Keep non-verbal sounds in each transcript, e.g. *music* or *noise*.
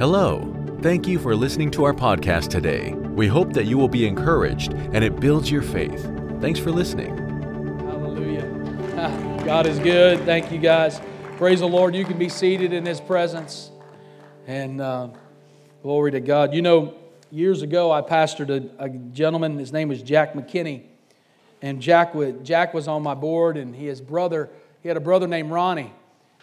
Hello. Thank you for listening to our podcast today. We hope that you will be encouraged and it builds your faith. Thanks for listening. Hallelujah. *laughs* God is good. Thank you, guys. Praise the Lord. You can be seated in His presence. And uh, glory to God. You know, years ago, I pastored a, a gentleman. His name was Jack McKinney. And Jack, Jack was on my board, and he, his brother, he had a brother named Ronnie.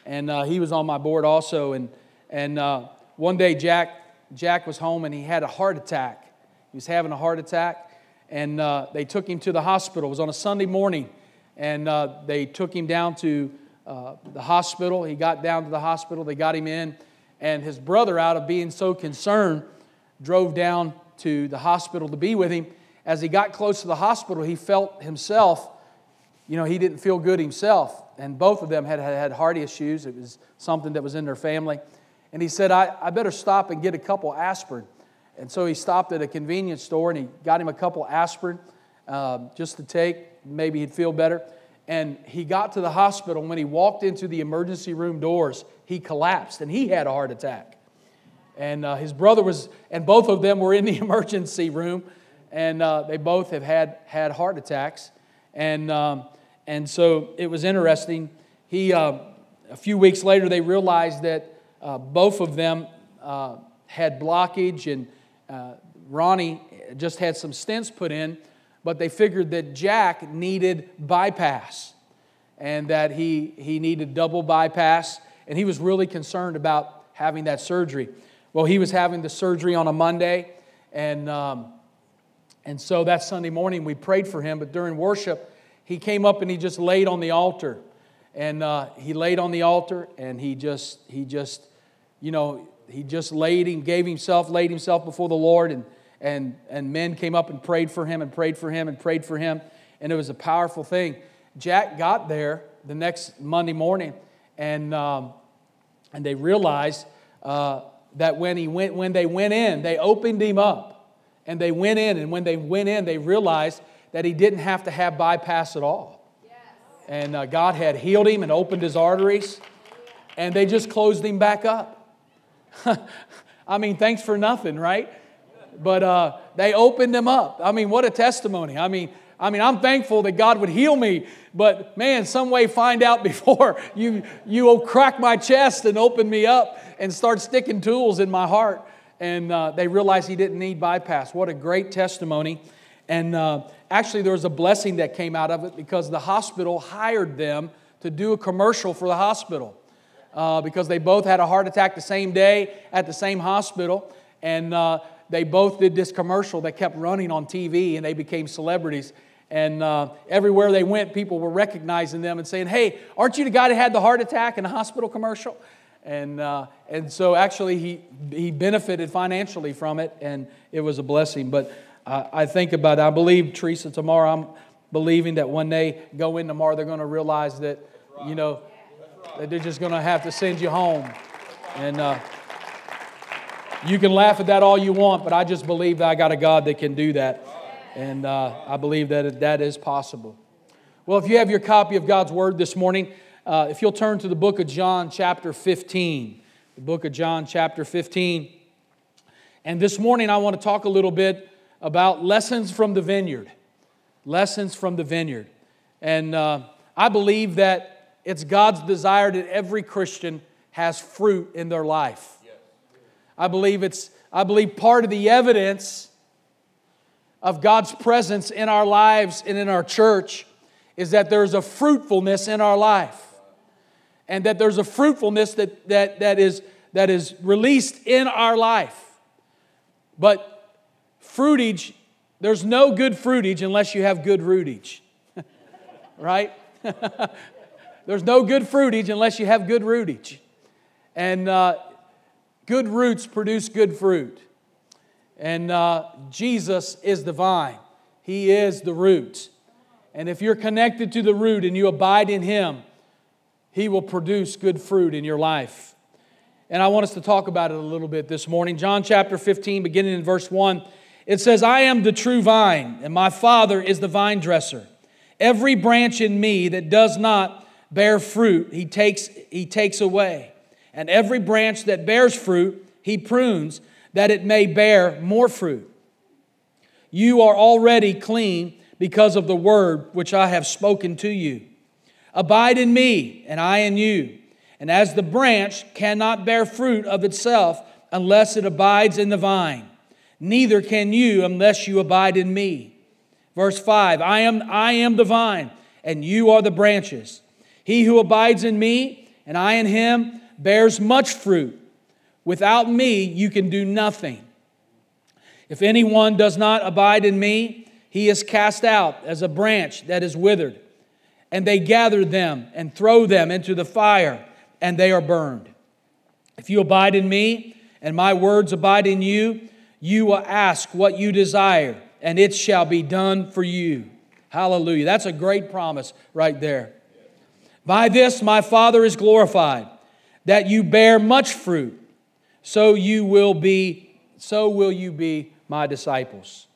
And uh, he was on my board also. And, and uh, one day, Jack, Jack was home and he had a heart attack. He was having a heart attack, and uh, they took him to the hospital. It was on a Sunday morning, and uh, they took him down to uh, the hospital. He got down to the hospital, they got him in, and his brother, out of being so concerned, drove down to the hospital to be with him. As he got close to the hospital, he felt himself, you know, he didn't feel good himself. And both of them had had heart issues. It was something that was in their family. And he said, I, I better stop and get a couple aspirin. And so he stopped at a convenience store and he got him a couple aspirin uh, just to take. Maybe he'd feel better. And he got to the hospital. When he walked into the emergency room doors, he collapsed and he had a heart attack. And uh, his brother was, and both of them were in the *laughs* emergency room. And uh, they both have had, had heart attacks. And, um, and so it was interesting. He, uh, a few weeks later, they realized that uh, both of them uh, had blockage, and uh, Ronnie just had some stents put in, but they figured that Jack needed bypass and that he, he needed double bypass, and he was really concerned about having that surgery. Well, he was having the surgery on a Monday, and, um, and so that Sunday morning we prayed for him, but during worship, he came up and he just laid on the altar. And uh, he laid on the altar and he just he just you know he just laid him gave himself laid himself before the lord and and and men came up and prayed for him and prayed for him and prayed for him. And it was a powerful thing. Jack got there the next monday morning and um, and they realized uh, that when he went when they went in they opened him up. And they went in and when they went in they realized that he didn't have to have bypass at all. And uh, God had healed him and opened his arteries, and they just closed him back up. *laughs* I mean, thanks for nothing, right? But uh, they opened him up. I mean, what a testimony. I mean, I mean, I'm thankful that God would heal me, but man, some way find out *laughs* before you you crack my chest and open me up and start sticking tools in my heart. And uh, they realized he didn't need bypass. What a great testimony! And uh, actually, there was a blessing that came out of it because the hospital hired them to do a commercial for the hospital. Uh, because they both had a heart attack the same day at the same hospital. And uh, they both did this commercial that kept running on TV and they became celebrities. And uh, everywhere they went, people were recognizing them and saying, Hey, aren't you the guy that had the heart attack in the hospital commercial? And, uh, and so actually, he, he benefited financially from it, and it was a blessing. But I, think about it. I believe, Teresa, tomorrow I'm believing that when they go in tomorrow, they're going to realize that, you know, they're just going to have to send you home. And uh, you can laugh at that all you want, but I just believe that I got a God that can do that. And uh, I believe that that is possible. Well, if you have your copy of God's Word this morning, uh, if you'll turn to the book of John, chapter 15. The book of John, chapter 15. And this morning, I want to talk a little bit about lessons from the vineyard. Lessons from the vineyard. And uh, I believe that it's God's desire that every Christian has fruit in their life. I believe it's, I believe part of the evidence of God's presence in our lives and in our church is that there's a fruitfulness in our life. And that there's a fruitfulness that, that, that, is, that is released in our life. But fruitage, there's no good fruitage unless you have good rootage. *laughs* right? *laughs* there's no good fruitage unless you have good rootage. And uh, good roots produce good fruit. And uh, Jesus is the vine, He is the root. And if you're connected to the root and you abide in Him, He will produce good fruit in your life. And I want us to talk about it a little bit this morning. John chapter 15, beginning in verse 1. It says, I am the true vine, and my Father is the vine dresser. Every branch in me that does not bear fruit, he takes, he takes away. And every branch that bears fruit, he prunes that it may bear more fruit. You are already clean because of the word which I have spoken to you. Abide in me, and I in you. And as the branch cannot bear fruit of itself unless it abides in the vine, neither can you unless you abide in me. Verse 5 I am, I am the vine, and you are the branches. He who abides in me, and I in him, bears much fruit. Without me, you can do nothing. If anyone does not abide in me, he is cast out as a branch that is withered. And they gather them and throw them into the fire, and they are burned. If you abide in me, and my words abide in you, you will ask what you desire, and it shall be done for you. Hallelujah. That's a great promise right there. By this my Father is glorified, that you bear much fruit, so you will be, so will you be my disciples.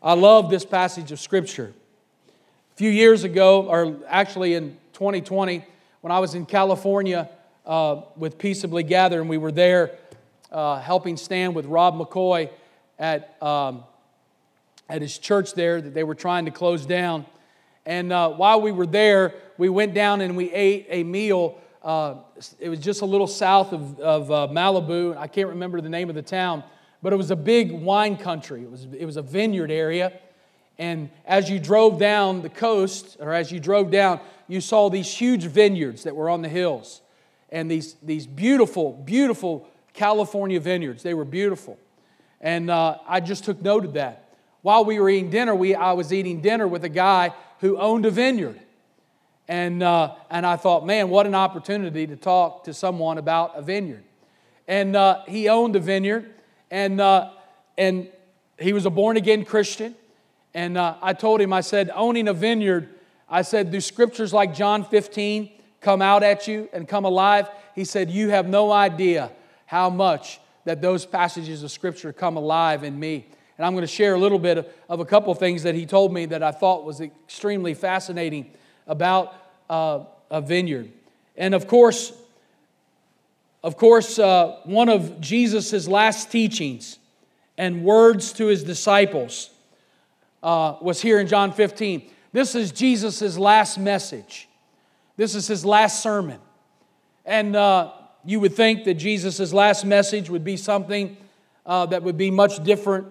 I love this passage of Scripture. A few years ago, or actually in 2020, when I was in California uh, with Peaceably Gather, and we were there uh, helping stand with Rob McCoy at, um, at his church there that they were trying to close down. And uh, while we were there, we went down and we ate a meal. Uh, it was just a little south of, of uh, Malibu. I can't remember the name of the town, but it was a big wine country. It was, it was a vineyard area. And as you drove down the coast, or as you drove down, you saw these huge vineyards that were on the hills. And these, these beautiful, beautiful California vineyards. They were beautiful. And uh, I just took note of that. While we were eating dinner, we, I was eating dinner with a guy who owned a vineyard. And, uh, and I thought, man, what an opportunity to talk to someone about a vineyard. And uh, he owned a vineyard, and, uh, and he was a born again Christian. And uh, I told him, I said, owning a vineyard, I said, do scriptures like John 15 come out at you and come alive? He said, You have no idea how much that those passages of Scripture come alive in me. And I'm going to share a little bit of, a couple of things that he told me that I thought was extremely fascinating about uh, a vineyard. And of course, of course, uh, one of Jesus' last teachings and words to his disciples uh, was here in John 15. This is Jesus' last message. This is his last sermon. And uh, you would think that Jesus' last message would be something uh, that would be much different,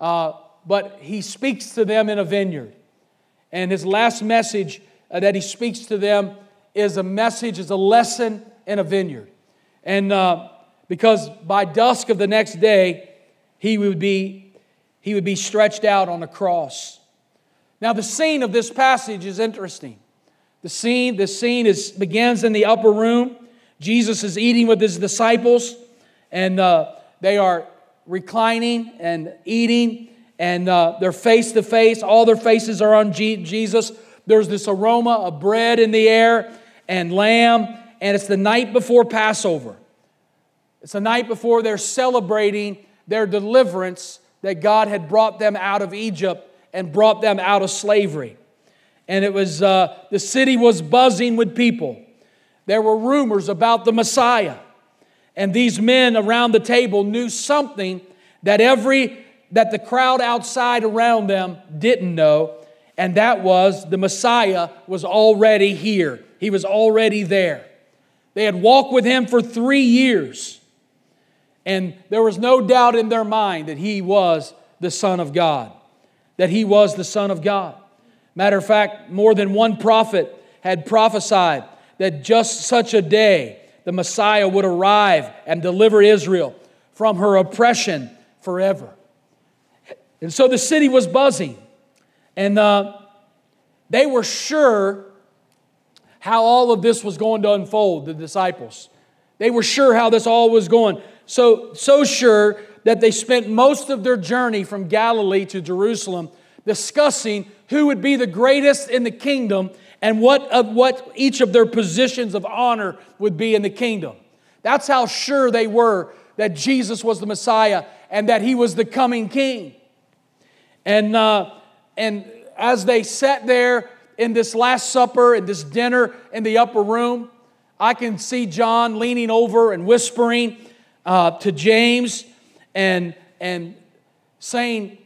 uh, but he speaks to them in a vineyard. And his last message uh, that he speaks to them is a message, is a lesson in a vineyard. And uh, because by dusk of the next day, he would be, he would be stretched out on a cross. Now, the scene of this passage is interesting. The scene, the scene is, begins in the upper room. Jesus is eating with his disciples, and uh, they are reclining and eating, and uh, they're face to face. All their faces are on G- Jesus. There's this aroma of bread in the air and lamb, and it's the night before Passover. It's the night before they're celebrating their deliverance that God had brought them out of Egypt and brought them out of slavery. And it was, uh, the city was buzzing with people. There were rumors about the Messiah. And these men around the table knew something that every that the crowd outside around them didn't know, and that was the Messiah was already here. He was already there. They had walked with him for 3 years. And there was no doubt in their mind that he was the son of God. That he was the son of God. Matter of fact, more than one prophet had prophesied that just such a day the Messiah would arrive and deliver Israel from her oppression forever. And so the city was buzzing, and uh, they were sure how all of this was going to unfold, the disciples. They were sure how this all was going. So, so sure that they spent most of their journey from Galilee to Jerusalem discussing who would be the greatest in the kingdom and what, of what each of their positions of honor would be in the kingdom. That's how sure they were that Jesus was the Messiah and that he was the coming king. And, uh, and as they sat there in this Last Supper, in this dinner in the upper room, I can see John leaning over and whispering uh, to James and, and saying,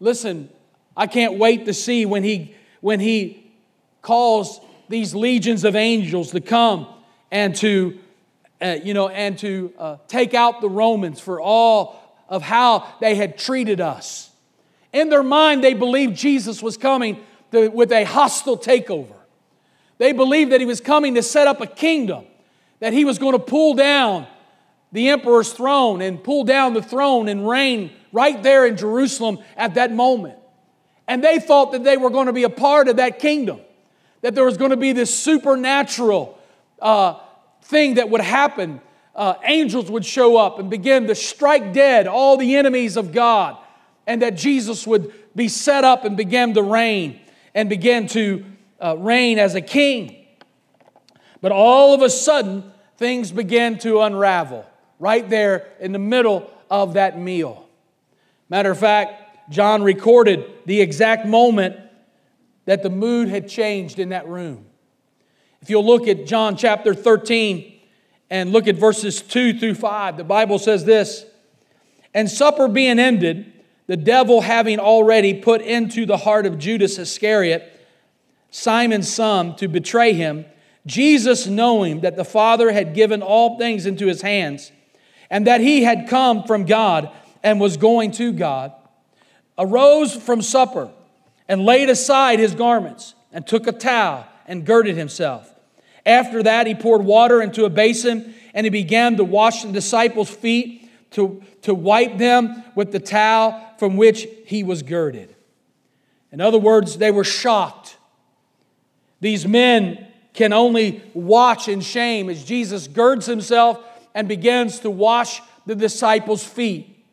Listen, I can't wait to see when he, when he calls these legions of angels to come and to, uh, you know, and to uh, take out the Romans for all of how they had treated us. In their mind, they believed Jesus was coming to, with a hostile takeover. They believed that he was coming to set up a kingdom, that he was going to pull down the emperor's throne and pull down the throne and reign right there in Jerusalem at that moment. And they thought that they were going to be a part of that kingdom, that there was going to be this supernatural uh, thing that would happen. Uh, angels would show up and begin to strike dead all the enemies of God, and that Jesus would be set up and begin to reign and begin to uh, reign as a king. But all of a sudden, things began to unravel right there in the middle of that meal. Matter of fact, John recorded the exact moment that the mood had changed in that room. If you'll look at John chapter 13 and look at verses 2 through 5, the Bible says this And supper being ended, the devil having already put into the heart of Judas Iscariot, Simon's son, to betray him, Jesus, knowing that the Father had given all things into his hands, and that he had come from God and was going to God, arose from supper and laid aside his garments and took a towel and girded himself. After that, he poured water into a basin and he began to wash the disciples' feet to, to wipe them with the towel from which he was girded. In other words, they were shocked. These men can only watch in shame as Jesus girds himself and begins to wash the disciples' feet.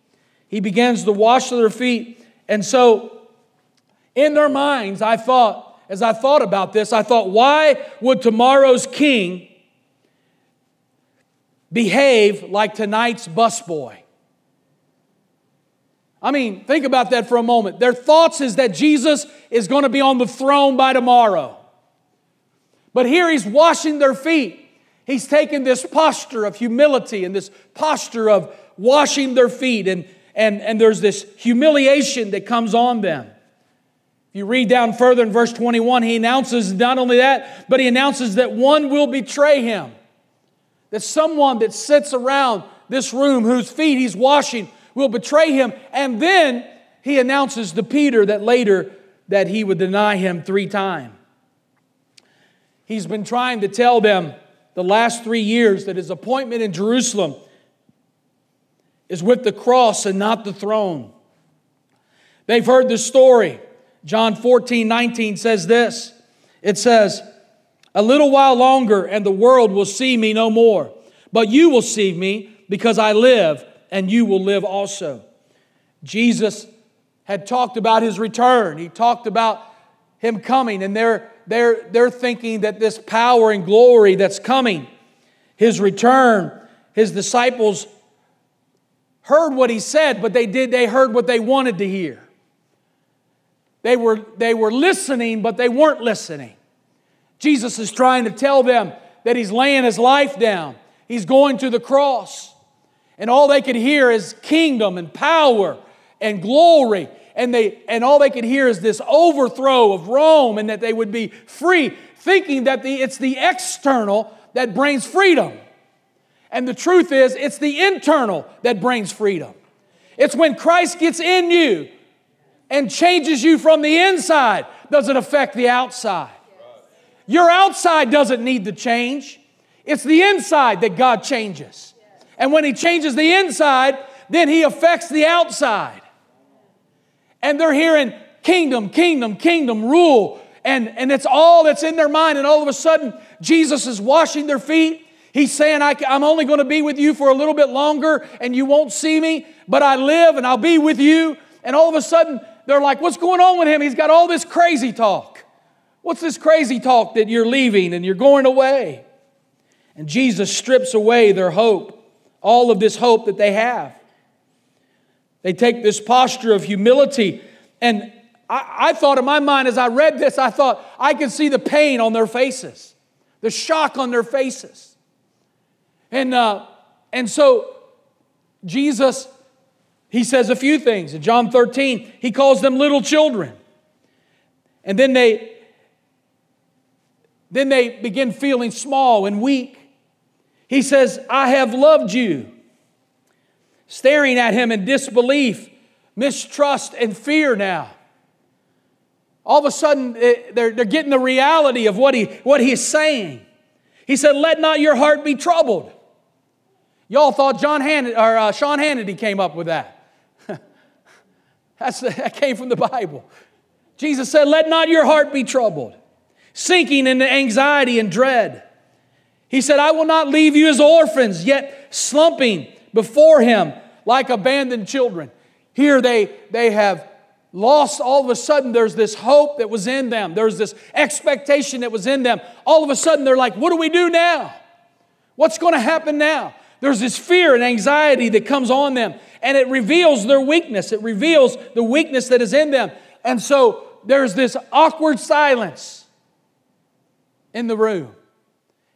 He begins to wash their feet. And so, in their minds, I thought, as I thought about this, I thought, why would tomorrow's king behave like tonight's busboy? I mean, think about that for a moment. Their thoughts is that Jesus is going to be on the throne by tomorrow. But here he's washing their feet. He's taken this posture of humility and this posture of washing their feet, and, and, and there's this humiliation that comes on them. You read down further in verse 21, he announces not only that, but he announces that one will betray him. That someone that sits around this room whose feet he's washing will betray him. And then he announces to Peter that later that he would deny him three times. He's been trying to tell them the last three years that his appointment in Jerusalem is with the cross and not the throne. They've heard the story. John 14, 19 says this it says, A little while longer, and the world will see me no more. But you will see me because I live, and you will live also. Jesus had talked about his return. He talked about him coming, and they're they're, they're thinking that this power and glory that's coming, his return, his disciples heard what he said, but they did, they heard what they wanted to hear. They were, they were listening, but they weren't listening. Jesus is trying to tell them that he's laying his life down, he's going to the cross. And all they could hear is kingdom and power and glory and, they, and all they could hear is this overthrow of Rome and that they would be free, thinking that the, it's the external that brings freedom. And the truth is, it's the internal that brings freedom. It's when Christ gets in you and changes you from the inside, does it affect the outside? Your outside doesn't need to change. It's the inside that God changes. And when He changes the inside, then He affects the outside and they're hearing kingdom, kingdom, kingdom, rule. And, and it's all that's in their mind. And all of a sudden, Jesus is washing their feet. He's saying, I, am only going to be with you for a little bit longer and you won't see me, but I live and I'll be with you. And all of a sudden, they're like, What's going on with him? He's got all this crazy talk. What's this crazy talk that you're leaving and you're going away? And Jesus strips away their hope, all of this hope that they have. They take this posture of humility. And I, I, thought in my mind as I read this, I thought I could see the pain on their faces, the shock on their faces. And, uh, and so Jesus, he says a few things. In John 13, he calls them little children. And then they then they begin feeling small and weak. He says, I have loved you. Staring at him in disbelief, mistrust, and fear now. All of a sudden, eh, they're, they're getting the reality of what, he, what he's saying. He said, Let not your heart be troubled. Y'all thought John Hannity, or, uh, Sean Hannity came up with that. That's, that came from the Bible. Jesus said, Let not your heart be troubled, sinking into anxiety and dread. He said, I will not leave you as orphans, yet slumping before him like abandoned children. Here they, they have lost, all of a sudden, there's this hope that was in them. There's this expectation that was in them. All of a sudden, they're like, What do we do now? What's going to happen now? There's this fear and anxiety that comes on them, and it reveals their weakness. It reveals the weakness that is in them. And so there's this awkward silence in the room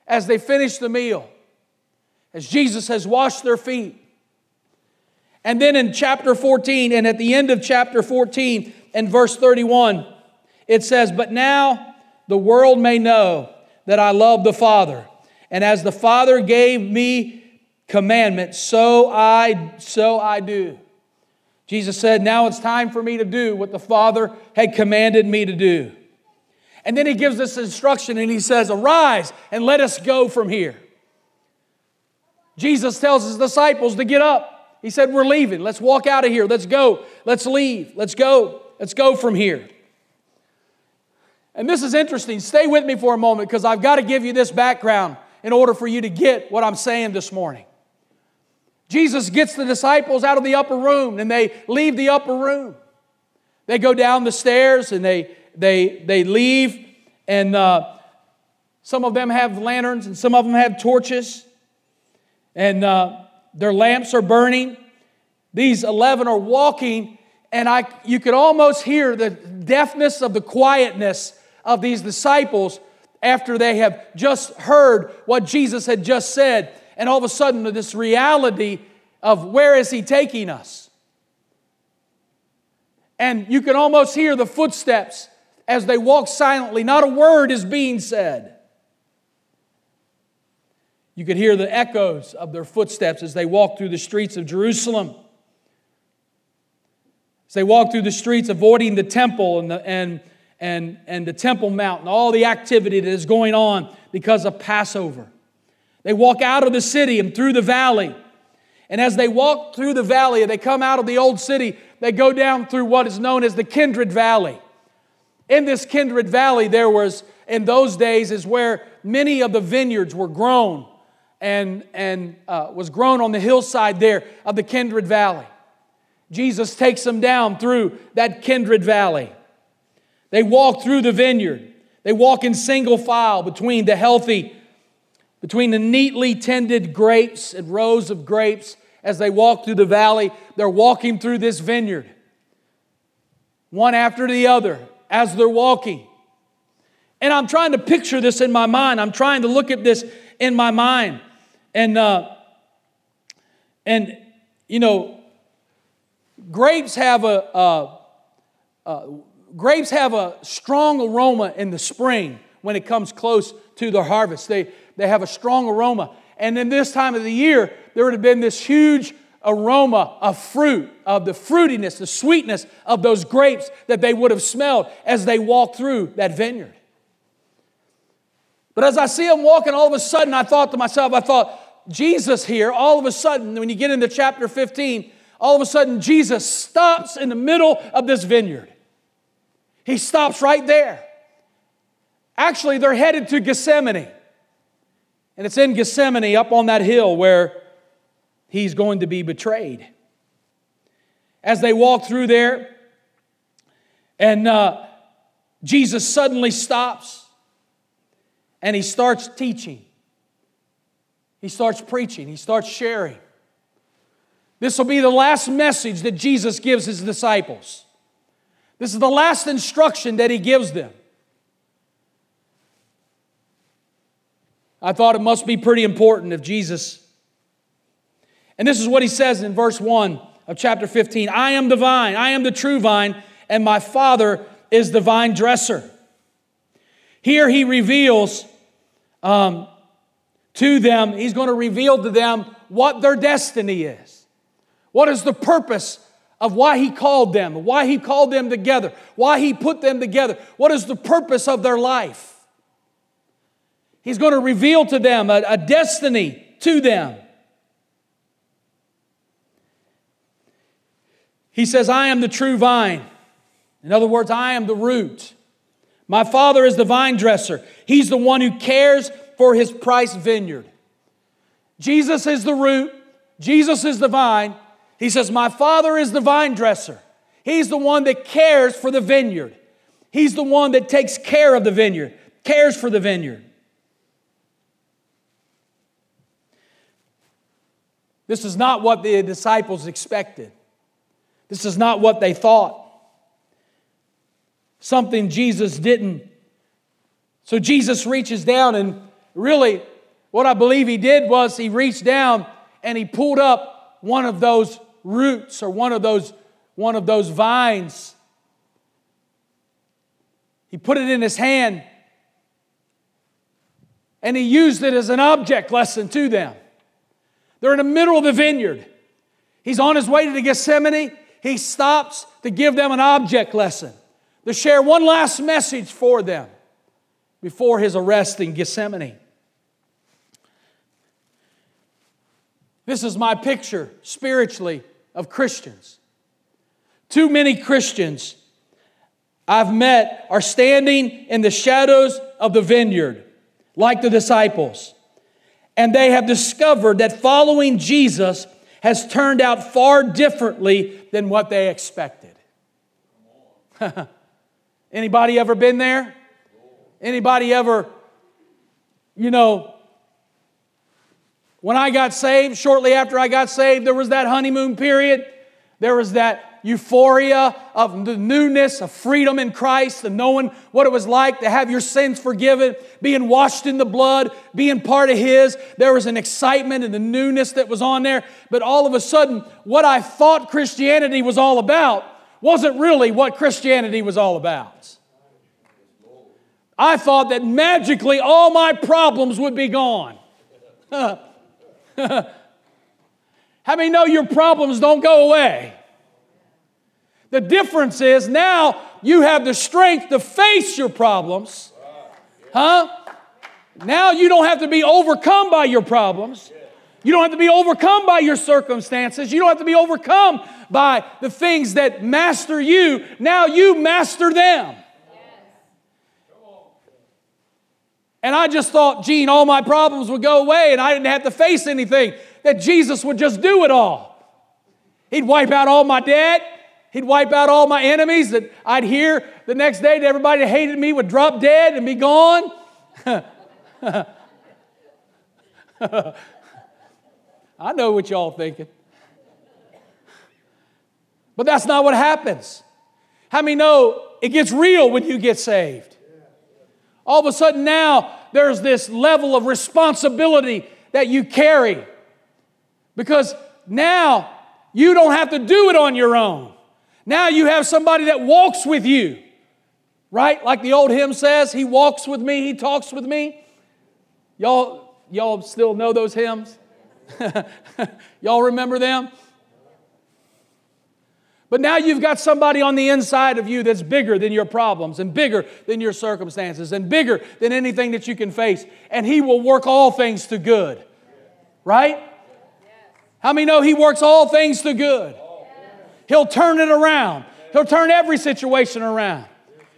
as they finish the meal, as Jesus has washed their feet. And then in chapter 14, and at the end of chapter 14 and verse 31, it says, But now the world may know that I love the Father. And as the Father gave me commandment, so I so I do. Jesus said, Now it's time for me to do what the Father had commanded me to do. And then he gives this instruction and he says, Arise and let us go from here. Jesus tells his disciples to get up. He said, We're leaving. Let's walk out of here. Let's go. Let's leave. Let's go. Let's go from here. And this is interesting. Stay with me for a moment because I've got to give you this background in order for you to get what I'm saying this morning. Jesus gets the disciples out of the upper room and they leave the upper room. They go down the stairs and they, they, they leave, and uh, some of them have lanterns and some of them have torches. And uh, their lamps are burning. These 11 are walking, and I, you could almost hear the deafness of the quietness of these disciples after they have just heard what Jesus had just said. And all of a sudden, this reality of where is he taking us? And you can almost hear the footsteps as they walk silently. Not a word is being said. You could hear the echoes of their footsteps as they walk through the streets of Jerusalem. As they walk through the streets, avoiding the temple and the, and, and, and the Temple Mount and all the activity that is going on because of Passover. They walk out of the city and through the valley. And as they walk through the valley, they come out of the old city, they go down through what is known as the Kidron Valley. In this Kidron Valley, there was, in those days, is where many of the vineyards were grown and, and uh, was grown on the hillside there of the Kidron Valley. Jesus takes them down through that Kidron Valley. They walk through the vineyard. They walk in single file between the healthy, between the neatly tended grapes and rows of grapes as they walk through the valley. They're walking through this vineyard, one after the other, as they're walking. And I'm trying to picture this in my mind. I'm trying to look at this in my mind. And, uh, and you know, grapes have a, grapes have a strong aroma in the spring when it comes close to the harvest. They, they have a strong aroma. And in this time of the year, there would have been this huge aroma of fruit, of the fruitiness, the sweetness of those grapes that they would have smelled as they walked through that vineyard. But as I see them walking, all of a sudden I thought to myself, I thought, Jesus here, all of a sudden, when you get into chapter 15, all of a sudden Jesus stops in the middle of this vineyard. He stops right there. Actually, they're headed to Gethsemane. And it's in Gethsemane up on that hill where he's going to be betrayed. As they walk through there, and uh, Jesus suddenly stops and he starts teaching. He starts preaching, he starts sharing. This will be the last message that Jesus gives his disciples. This is the last instruction that he gives them. I thought it must be pretty important if Jesus, And this is what he says in verse 1 of chapter 15 I am the vine, I am the true vine, and my Father is the vine dresser. Here he reveals um, to them, he's going to reveal to them what their destiny is. What is the purpose of why he called them, why he called them together, why he put them together? What is the purpose of their life? He's going to reveal to them a, a destiny to them. He says, I am the true vine. In other words, I am the root. My father is the vine dresser. He's the one who cares for his price vineyard. Jesus is the root, Jesus is the vine. He says, My father is the vine dresser. He's the one that cares for the vineyard. He's the one that takes care of the vineyard, cares for the vineyard. This is not what the disciples expected. This is not what they thought. Something Jesus didn't. So Jesus reaches down, and really, what I believe he did was he reached down and he pulled up one of those roots or one of those, one of those vines. He put it in his hand and he used it as an object lesson to them. They're in the middle of the vineyard. He's on his way to the Gethsemane. He stops to give them an object lesson, to share one last message for them before his arrest in Gethsemane. This is my picture spiritually of Christians. Too many Christians I've met are standing in the shadows of the vineyard, like the disciples and they have discovered that following Jesus has turned out far differently than what they expected. *laughs* Anybody ever been there? Anybody ever, you know, when I got saved, shortly after I got saved, there was that honeymoon period. There was that euphoria of the newness of freedom in Christ and knowing what it was like to have your sins forgiven, being washed in the blood, being part of His. There was an excitement and the newness that was on there. But all of a sudden, what I thought Christianity was all about wasn't really what Christianity was all about. I thought that magically all my problems would be gone. *laughs* How many know your problems don't go away? The difference is now you have the strength to face your problems. Huh? Now you don't have to be overcome by your problems. You don't have to be overcome by your circumstances. You don't have to be overcome by the things that master you. Now you master them. And I just thought, Gene, all my problems would go away and I didn't have to face anything, that Jesus would just do it all. He'd wipe out all my debt. He'd wipe out all my enemies that I'd hear the next day that everybody that hated me would drop dead and be gone. *laughs* I know what y'all thinking. But that's not what happens. How many know it gets real when you get saved? All of a sudden now there's this level of responsibility that you carry. Because now you don't have to do it on your own. Now you have somebody that walks with you, right? Like the old hymn says, He walks with me, He talks with me. Y'all, y'all still know those hymns? *laughs* y'all remember them? But now you've got somebody on the inside of you that's bigger than your problems and bigger than your circumstances and bigger than anything that you can face. And He will work all things to good. Right? How many know He works all things to good? He'll turn it around. He'll turn every situation around.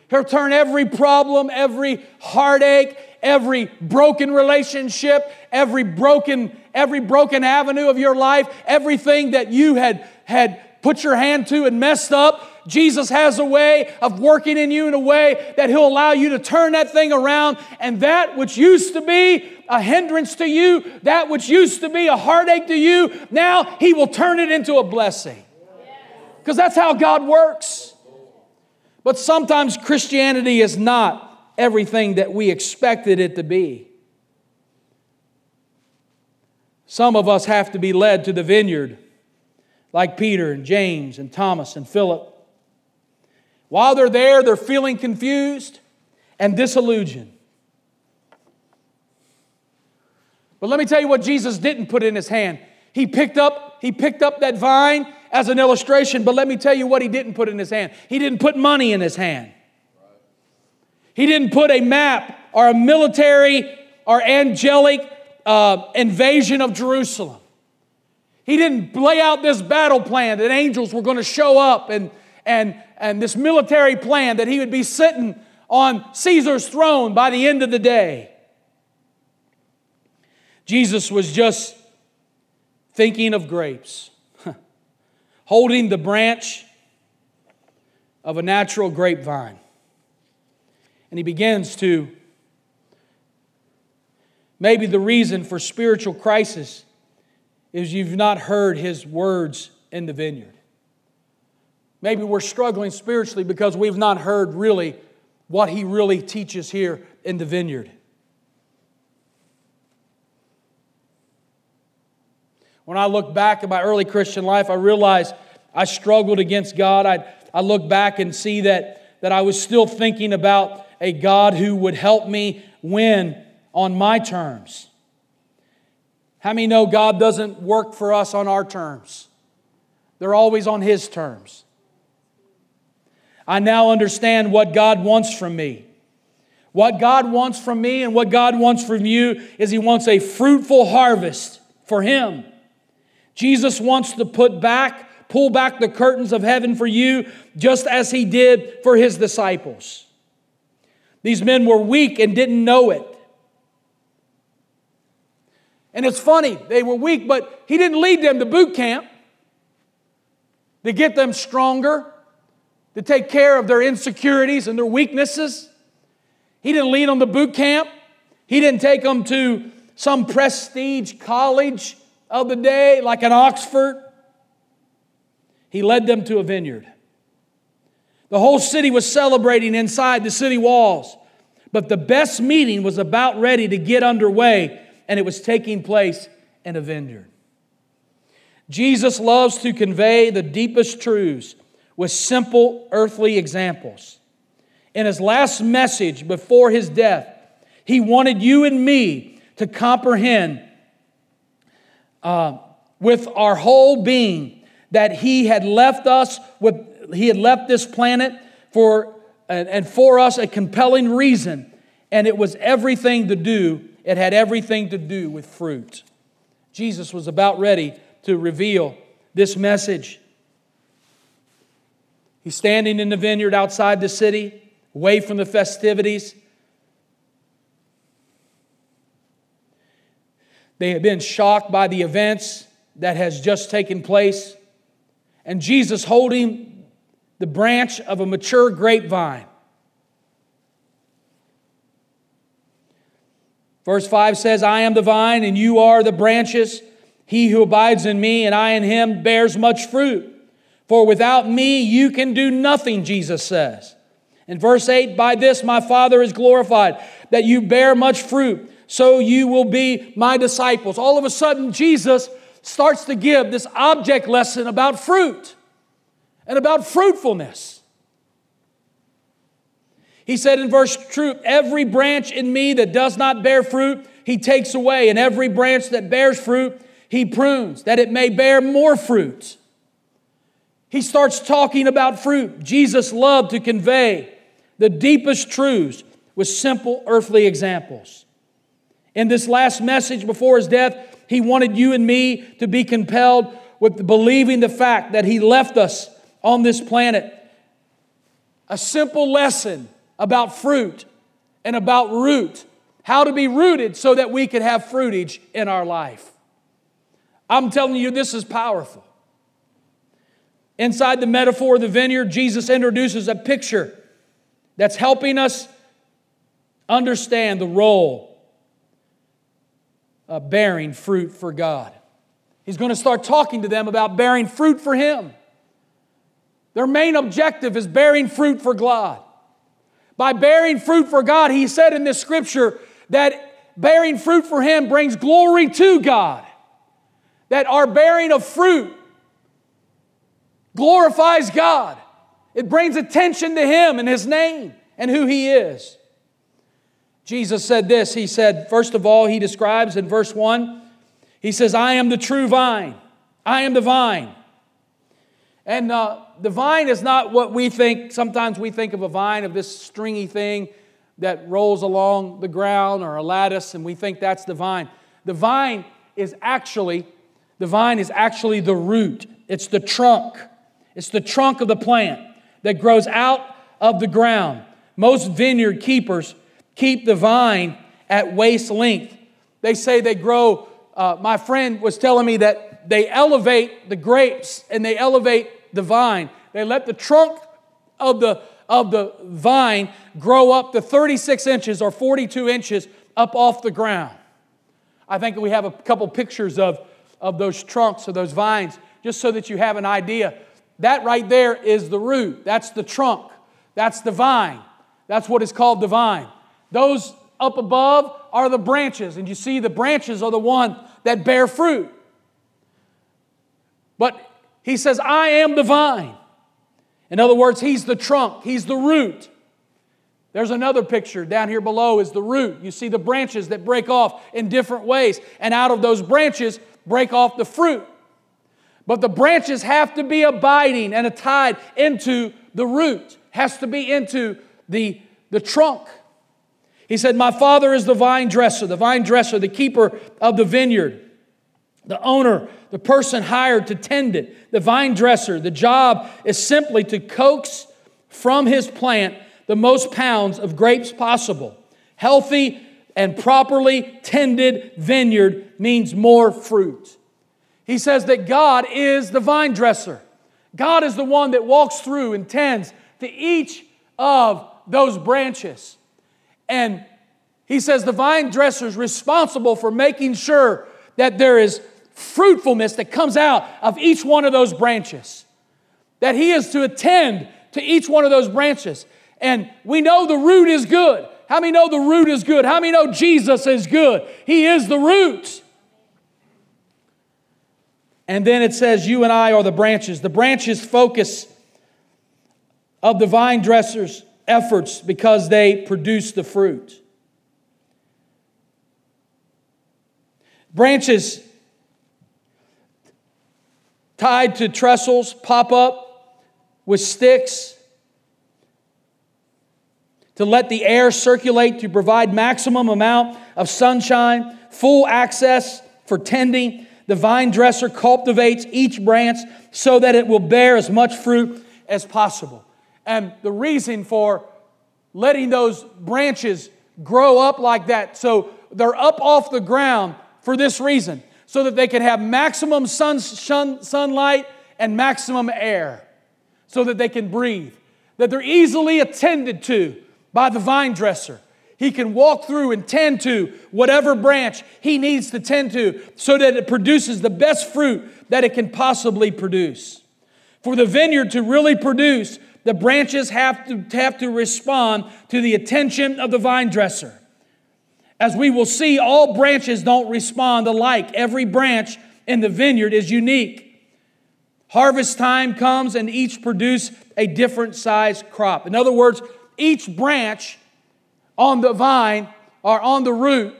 He'll turn every problem, every heartache, every broken relationship, every broken, every broken avenue of your life, everything that you had, had put your hand to and messed up. Jesus has a way of working in you in a way that He'll allow you to turn that thing around, and that which used to be a hindrance to you, that which used to be a heartache to you, now He will turn it into a blessing because that's how God works. But sometimes Christianity is not everything that we expected it to be. Some of us have to be led to the vineyard, like Peter and James and Thomas and Philip. While they're there, they're feeling confused and disillusioned. But let me tell you what Jesus didn't put in his hand. He picked up, he picked up that vine as an illustration, but let me tell you what he didn't put in his hand. He didn't put money in his hand. He didn't put a map or a military or angelic uh, invasion of Jerusalem. He didn't lay out this battle plan that angels were going to show up and, and, and this military plan that he would be sitting on Caesar's throne by the end of the day. Jesus was just thinking of grapes, holding the branch of a natural grapevine. And he begins to Maybe the reason for spiritual crisis is you've not heard his words in the vineyard. Maybe we're struggling spiritually because we've not heard really what he really teaches here in the vineyard. When I look back at my early Christian life, I realize I struggled against God. I, I look back and see that, that I was still thinking about a God who would help me win on my terms. How many know God doesn't work for us on our terms? They're always on His terms. I now understand what God wants from me. What God wants from me and what God wants from you is He wants a fruitful harvest for Him. Jesus wants to put back, pull back the curtains of heaven for you, just as He did for His disciples. These men were weak and didn't know it. And it's funny, they were weak, but he didn't lead them to boot camp to get them stronger, to take care of their insecurities and their weaknesses. He didn't lead them to boot camp. He didn't take them to some prestige college of the day, like an Oxford. He led them to a vineyard. The whole city was celebrating inside the city walls, but the best meeting was about ready to get underway and it was taking place in a vineyard. Jesus loves to convey the deepest truths with simple earthly examples. In his last message before his death, he wanted you and me to comprehend uh, with our whole being that he had left us with he had left this planet for and, and for us a compelling reason and it was everything to do it had everything to do with fruit. Jesus was about ready to reveal this message. He's standing in the vineyard outside the city, away from the festivities. They have been shocked by the events that has just taken place. And Jesus holding the branch of a mature grapevine Verse 5 says, I am the vine and you are the branches. He who abides in me and I in him bears much fruit. For without me you can do nothing, Jesus says. In verse 8, by this my Father is glorified, that you bear much fruit, so you will be my disciples. All of a sudden, Jesus starts to give this object lesson about fruit and about fruitfulness. He said in verse 2 Every branch in me that does not bear fruit, he takes away, and every branch that bears fruit, he prunes, that it may bear more fruit. He starts talking about fruit. Jesus loved to convey the deepest truths with simple earthly examples. In this last message before his death, he wanted you and me to be compelled with believing the fact that he left us on this planet. A simple lesson about fruit and about root, how to be rooted so that we could have fruitage in our life. I'm telling you, this is powerful. Inside the metaphor of the vineyard, Jesus introduces a picture that's helping us understand the role of bearing fruit for God. He's going to start talking to them about bearing fruit for Him. Their main objective is bearing fruit for God by bearing fruit for God. He said in this scripture that bearing fruit for Him brings glory to God. that our bearing of fruit glorifies God. It brings attention to Him and His name and who He is. Jesus said this He said, first of all, He describes in verse 1, He says, I am the true vine, I am the vine. And uh, the vine is not what we think. Sometimes we think of a vine of this stringy thing that rolls along the ground or a lattice, and we think that's the vine. The vine is actually, the vine is actually the root. It's the trunk. It's the trunk of the plant that grows out of the ground. Most vineyard keepers keep the vine at waist length. They say they grow, uh, my friend was telling me that they elevate the grapes and they elevate the vine. They let the trunk of the, of the vine grow up to 36 inches or 42 inches up off the ground. I think we have a couple pictures of, of those trunks of those vines just so that you have an idea. That right there is the root, that's the trunk, that's the vine. That's what is called the vine. Those up above are the branches, and you see the branches are the one that bear fruit. But he says, I am the vine. In other words, he's the trunk, he's the root. There's another picture down here below is the root. You see the branches that break off in different ways, and out of those branches break off the fruit. But the branches have to be abiding and tied into the root, has to be into the, the trunk. He said, My father is the vine dresser, the vine dresser, the keeper of the vineyard, the owner, the person hired to tend it, the vine dresser. The job is simply to coax from his plant the most pounds of grapes possible. Healthy and properly tended vineyard means more fruit. He says that God is the vine dresser. God is the one that walks through and tends to each of those branches. And he says the vine dresser is responsible for making sure that there is fruitfulness that comes out of each one of those branches. That he is to attend to each one of those branches. And we know the root is good. How many know the root is good? How many know Jesus is good? He is the root. And then it says, You and I are the branches. The branches focus of the vine dresser's efforts because they produce the fruit. Branches tied to trestles pop up with sticks to let the air circulate to provide maximum amount of sunshine, full access for tending the vine dresser cultivates each branch so that it will bear as much fruit as possible. And the reason for letting those branches grow up like that, so they're up off the ground for this reason, so that they can have maximum sun, sun, sunlight and maximum air, so that they can breathe, that they're easily attended to by the vine dresser. He can walk through and tend to whatever branch he needs to tend to so that it produces the best fruit that it can possibly produce. For the vineyard to really produce, the branches have to, have to respond to the attention of the vine dresser. As we will see, all branches don't respond alike. Every branch in the vineyard is unique. Harvest time comes and each produce a different size crop. In other words, each branch on the vine or on the root,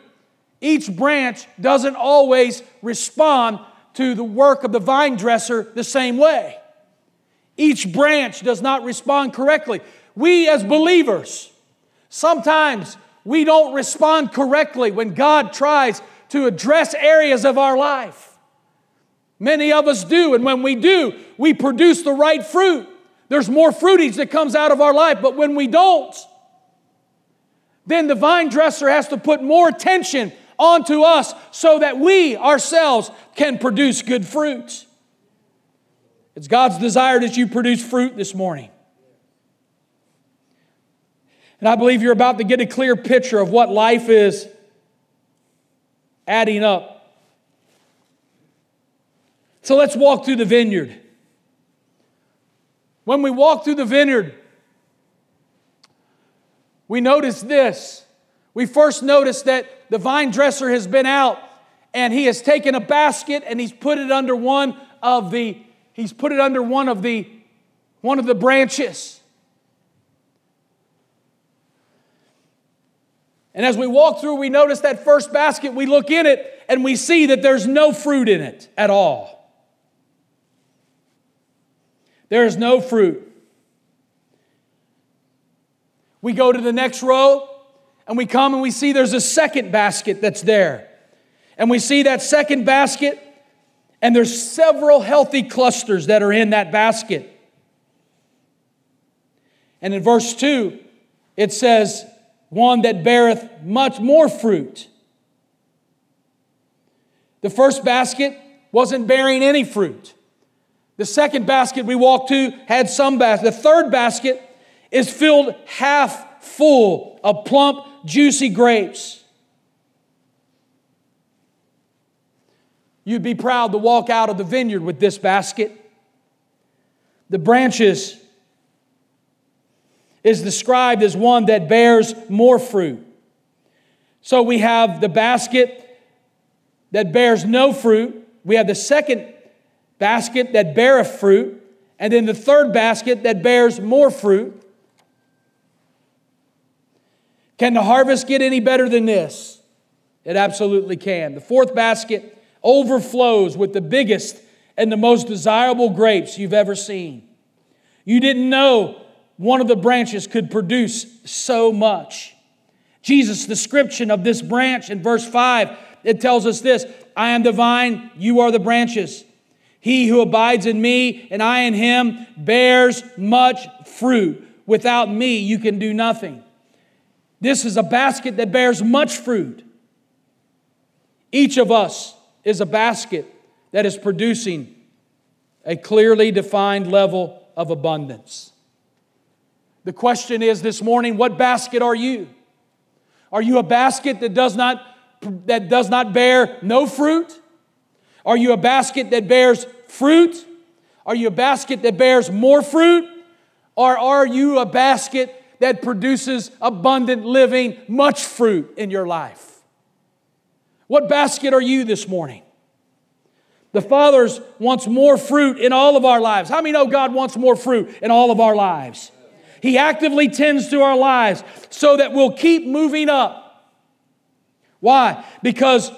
each branch doesn't always respond to the work of the vine dresser the same way. Each branch does not respond correctly. We, as believers, sometimes we don't respond correctly when God tries to address areas of our life. Many of us do, and when we do, we produce the right fruit. There's more fruitage that comes out of our life, but when we don't, then the vine dresser has to put more attention onto us so that we ourselves can produce good fruit. It's God's desire that you produce fruit this morning. And I believe you're about to get a clear picture of what life is adding up. So let's walk through the vineyard. When we walk through the vineyard, we notice this. We first notice that the vine dresser has been out and he has taken a basket and he's put it under one of the he's put it under one of the one of the branches. And as we walk through, we notice that first basket, we look in it and we see that there's no fruit in it at all. There is no fruit. We go to the next row and we come and we see there's a second basket that's there. And we see that second basket, and there's several healthy clusters that are in that basket. And in verse 2, it says, One that beareth much more fruit. The first basket wasn't bearing any fruit. The second basket we walked to had some basket. The third basket is filled half full of plump, juicy grapes. You'd be proud to walk out of the vineyard with this basket. The branches is described as one that bears more fruit. So we have the basket that bears no fruit. We have the second basket that beareth fruit. And then the third basket that bears more fruit. Can the harvest get any better than this? It absolutely can. The fourth basket overflows with the biggest and the most desirable grapes you've ever seen. You didn't know one of the branches could produce so much. Jesus' description of this branch in verse 5, it tells us this I am the vine, you are the branches. He who abides in me and I in him bears much fruit. Without me, you can do nothing. This is a basket that bears much fruit. Each of us is a basket that is producing a clearly defined level of abundance. The question is this morning what basket are you? Are you a basket that does not, that does not bear no fruit? Are you a basket that bears fruit? Are you a basket that bears more fruit? Or are you a basket that produces abundant living, much fruit in your life? What basket are you this morning? The Father wants more fruit in all of our lives. How many know God wants more fruit in all of our lives? He actively tends to our lives so that we'll keep moving up. Why? Because,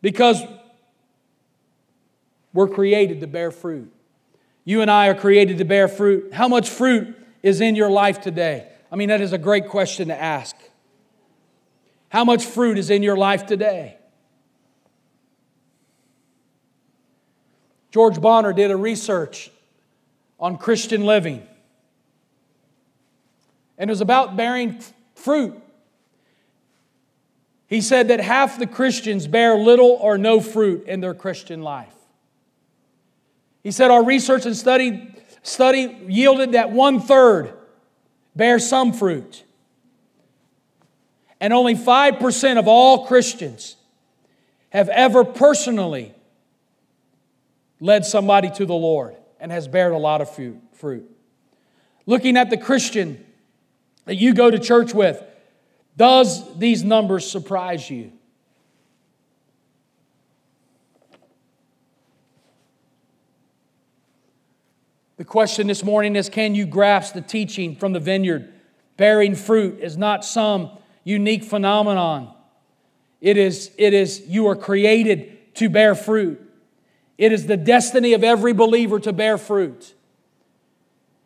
because we're created to bear fruit. You and I are created to bear fruit. How much fruit is in your life today? I mean, that is a great question to ask. How much fruit is in your life today? George Barna did a research on Christian living. And it was about bearing fruit. He said that half the Christians bear little or no fruit in their Christian life. He said our research and study, study yielded that one third bear some fruit and only 5% of all Christians have ever personally led somebody to the Lord and has bared a lot of fruit. Looking at the Christian that you go to church with, does these numbers surprise you? The question this morning is can you grasp the teaching from the vineyard? Bearing fruit is not some unique phenomenon. It is, it is you are created to bear fruit. It is the destiny of every believer to bear fruit.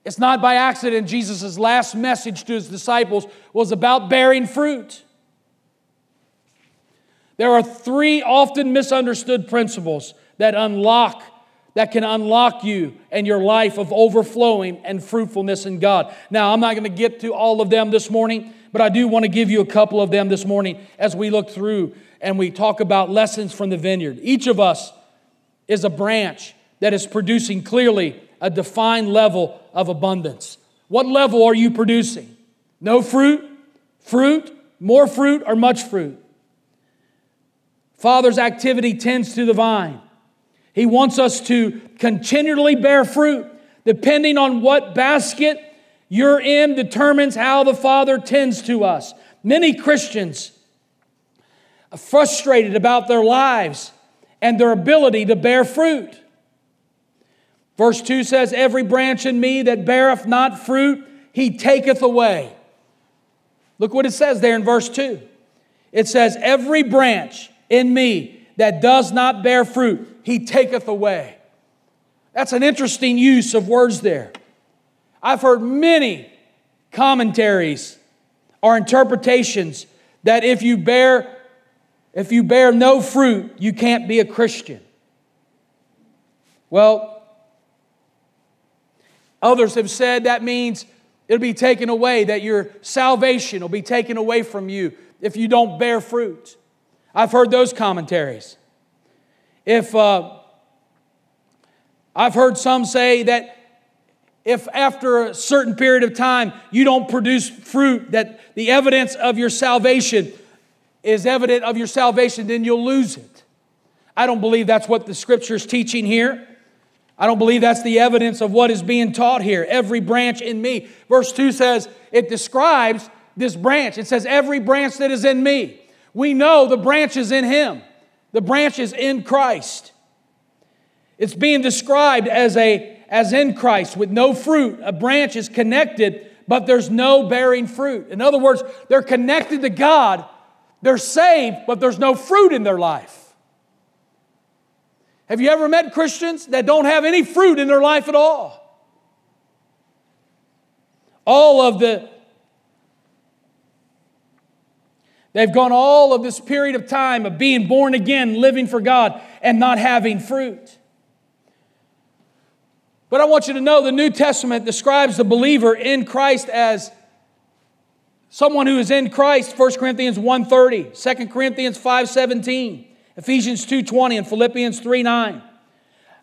It's not by accident Jesus' last message to his disciples was about bearing fruit. There are three often misunderstood principles that unlock that can unlock you and your life of overflowing and fruitfulness in God. Now, I'm not going to get to all of them this morning, but I do want to give you a couple of them this morning as we look through and we talk about lessons from the vineyard. Each of us is a branch that is producing clearly a defined level of abundance. What level are you producing? No fruit, fruit, more fruit, or much fruit? Father's activity tends to the vine. He wants us to continually bear fruit. Depending on what basket you're in determines how the Father tends to us. Many Christians are frustrated about their lives and their ability to bear fruit. Verse 2 says, Every branch in me that beareth not fruit, he taketh away. Look what it says there in verse 2. It says, Every branch in me that does not bear fruit, he taketh away. That's an interesting use of words there. I've heard many commentaries or interpretations that if you bear if you bear no fruit, you can't be a Christian. Well, others have said that means it'll be taken away, that your salvation will be taken away from you if you don't bear fruit. I've heard those commentaries. If uh, I've heard some say that if after a certain period of time you don't produce fruit, that the evidence of your salvation is evident of your salvation, then you'll lose it. I don't believe that's what the scripture is teaching here. I don't believe that's the evidence of what is being taught here. Every branch in me. Verse 2 says, it describes this branch. It says, every branch that is in me. We know the branch is in Him, the branch is in Christ. It's being described as, a, as in Christ with no fruit. A branch is connected, but there's no bearing fruit. In other words, they're connected to God, they're saved, but there's no fruit in their life. Have you ever met Christians that don't have any fruit in their life at all? All of the, they've gone all of this period of time of being born again, living for God, and not having fruit. But I want you to know the New Testament describes the believer in Christ as Someone who is in Christ, 1 Corinthians 1.30, 2 Corinthians 5.17, Ephesians 2.20, and Philippians 3.9.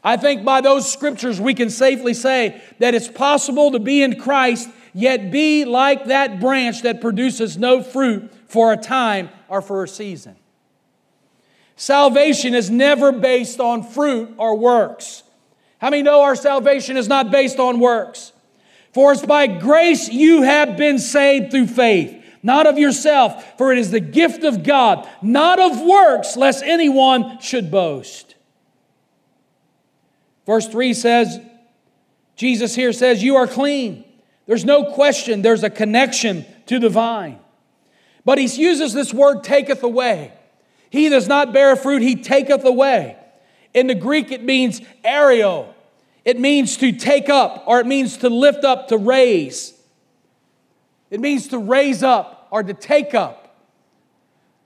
I think by those scriptures we can safely say that it's possible to be in Christ, yet be like that branch that produces no fruit for a time or for a season. Salvation is never based on fruit or works. How many know our salvation is not based on works? For it's by grace you have been saved through faith, not of yourself, for it is the gift of God, not of works, lest anyone should boast. Verse 3 says, Jesus here says, You are clean. There's no question, there's a connection to the vine. But he uses this word taketh away. He does not bear fruit, he taketh away. In the Greek, it means airo, it means to take up, or it means to lift up, to raise. It means to raise up or to take up.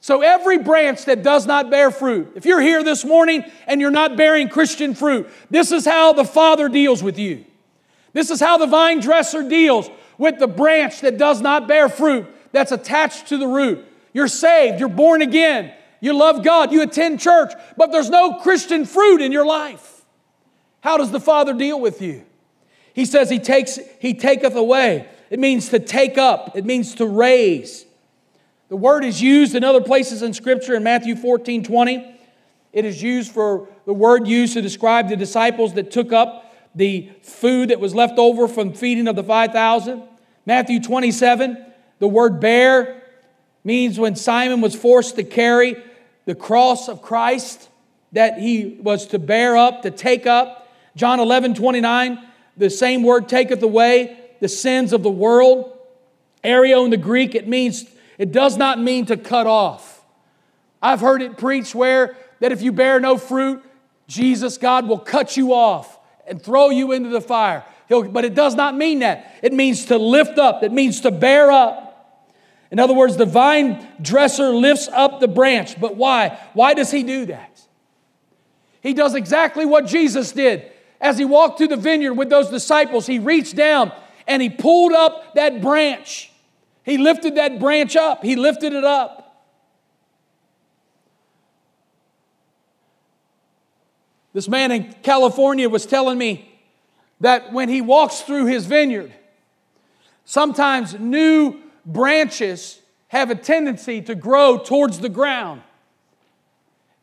So, every branch that does not bear fruit, if you're here this morning and you're not bearing Christian fruit, this is how the Father deals with you. This is how the vine dresser deals with the branch that does not bear fruit, that's attached to the root. You're saved, you're born again, you love God, you attend church, but there's no Christian fruit in your life. How does the Father deal with you? He says he takes he taketh away. It means to take up, it means to raise. The word is used in other places in Scripture in Matthew 14 20. It is used for the word used to describe the disciples that took up the food that was left over from feeding of the 5,000. Matthew 27, the word bear means when Simon was forced to carry the cross of Christ that he was to bear up, to take up. John 11, 29, the same word taketh away the sins of the world. Airo in the Greek, it means, it does not mean to cut off. I've heard it preached where that if you bear no fruit, Jesus, God, will cut you off and throw you into the fire. He'll, but it does not mean that. It means to lift up, it means to bear up. In other words, the vine dresser lifts up the branch. But why? Why does he do that? He does exactly what Jesus did. As he walked through the vineyard with those disciples, he reached down and he pulled up that branch. He lifted that branch up, he lifted it up. This man in California was telling me that when he walks through his vineyard, sometimes new branches have a tendency to grow towards the ground.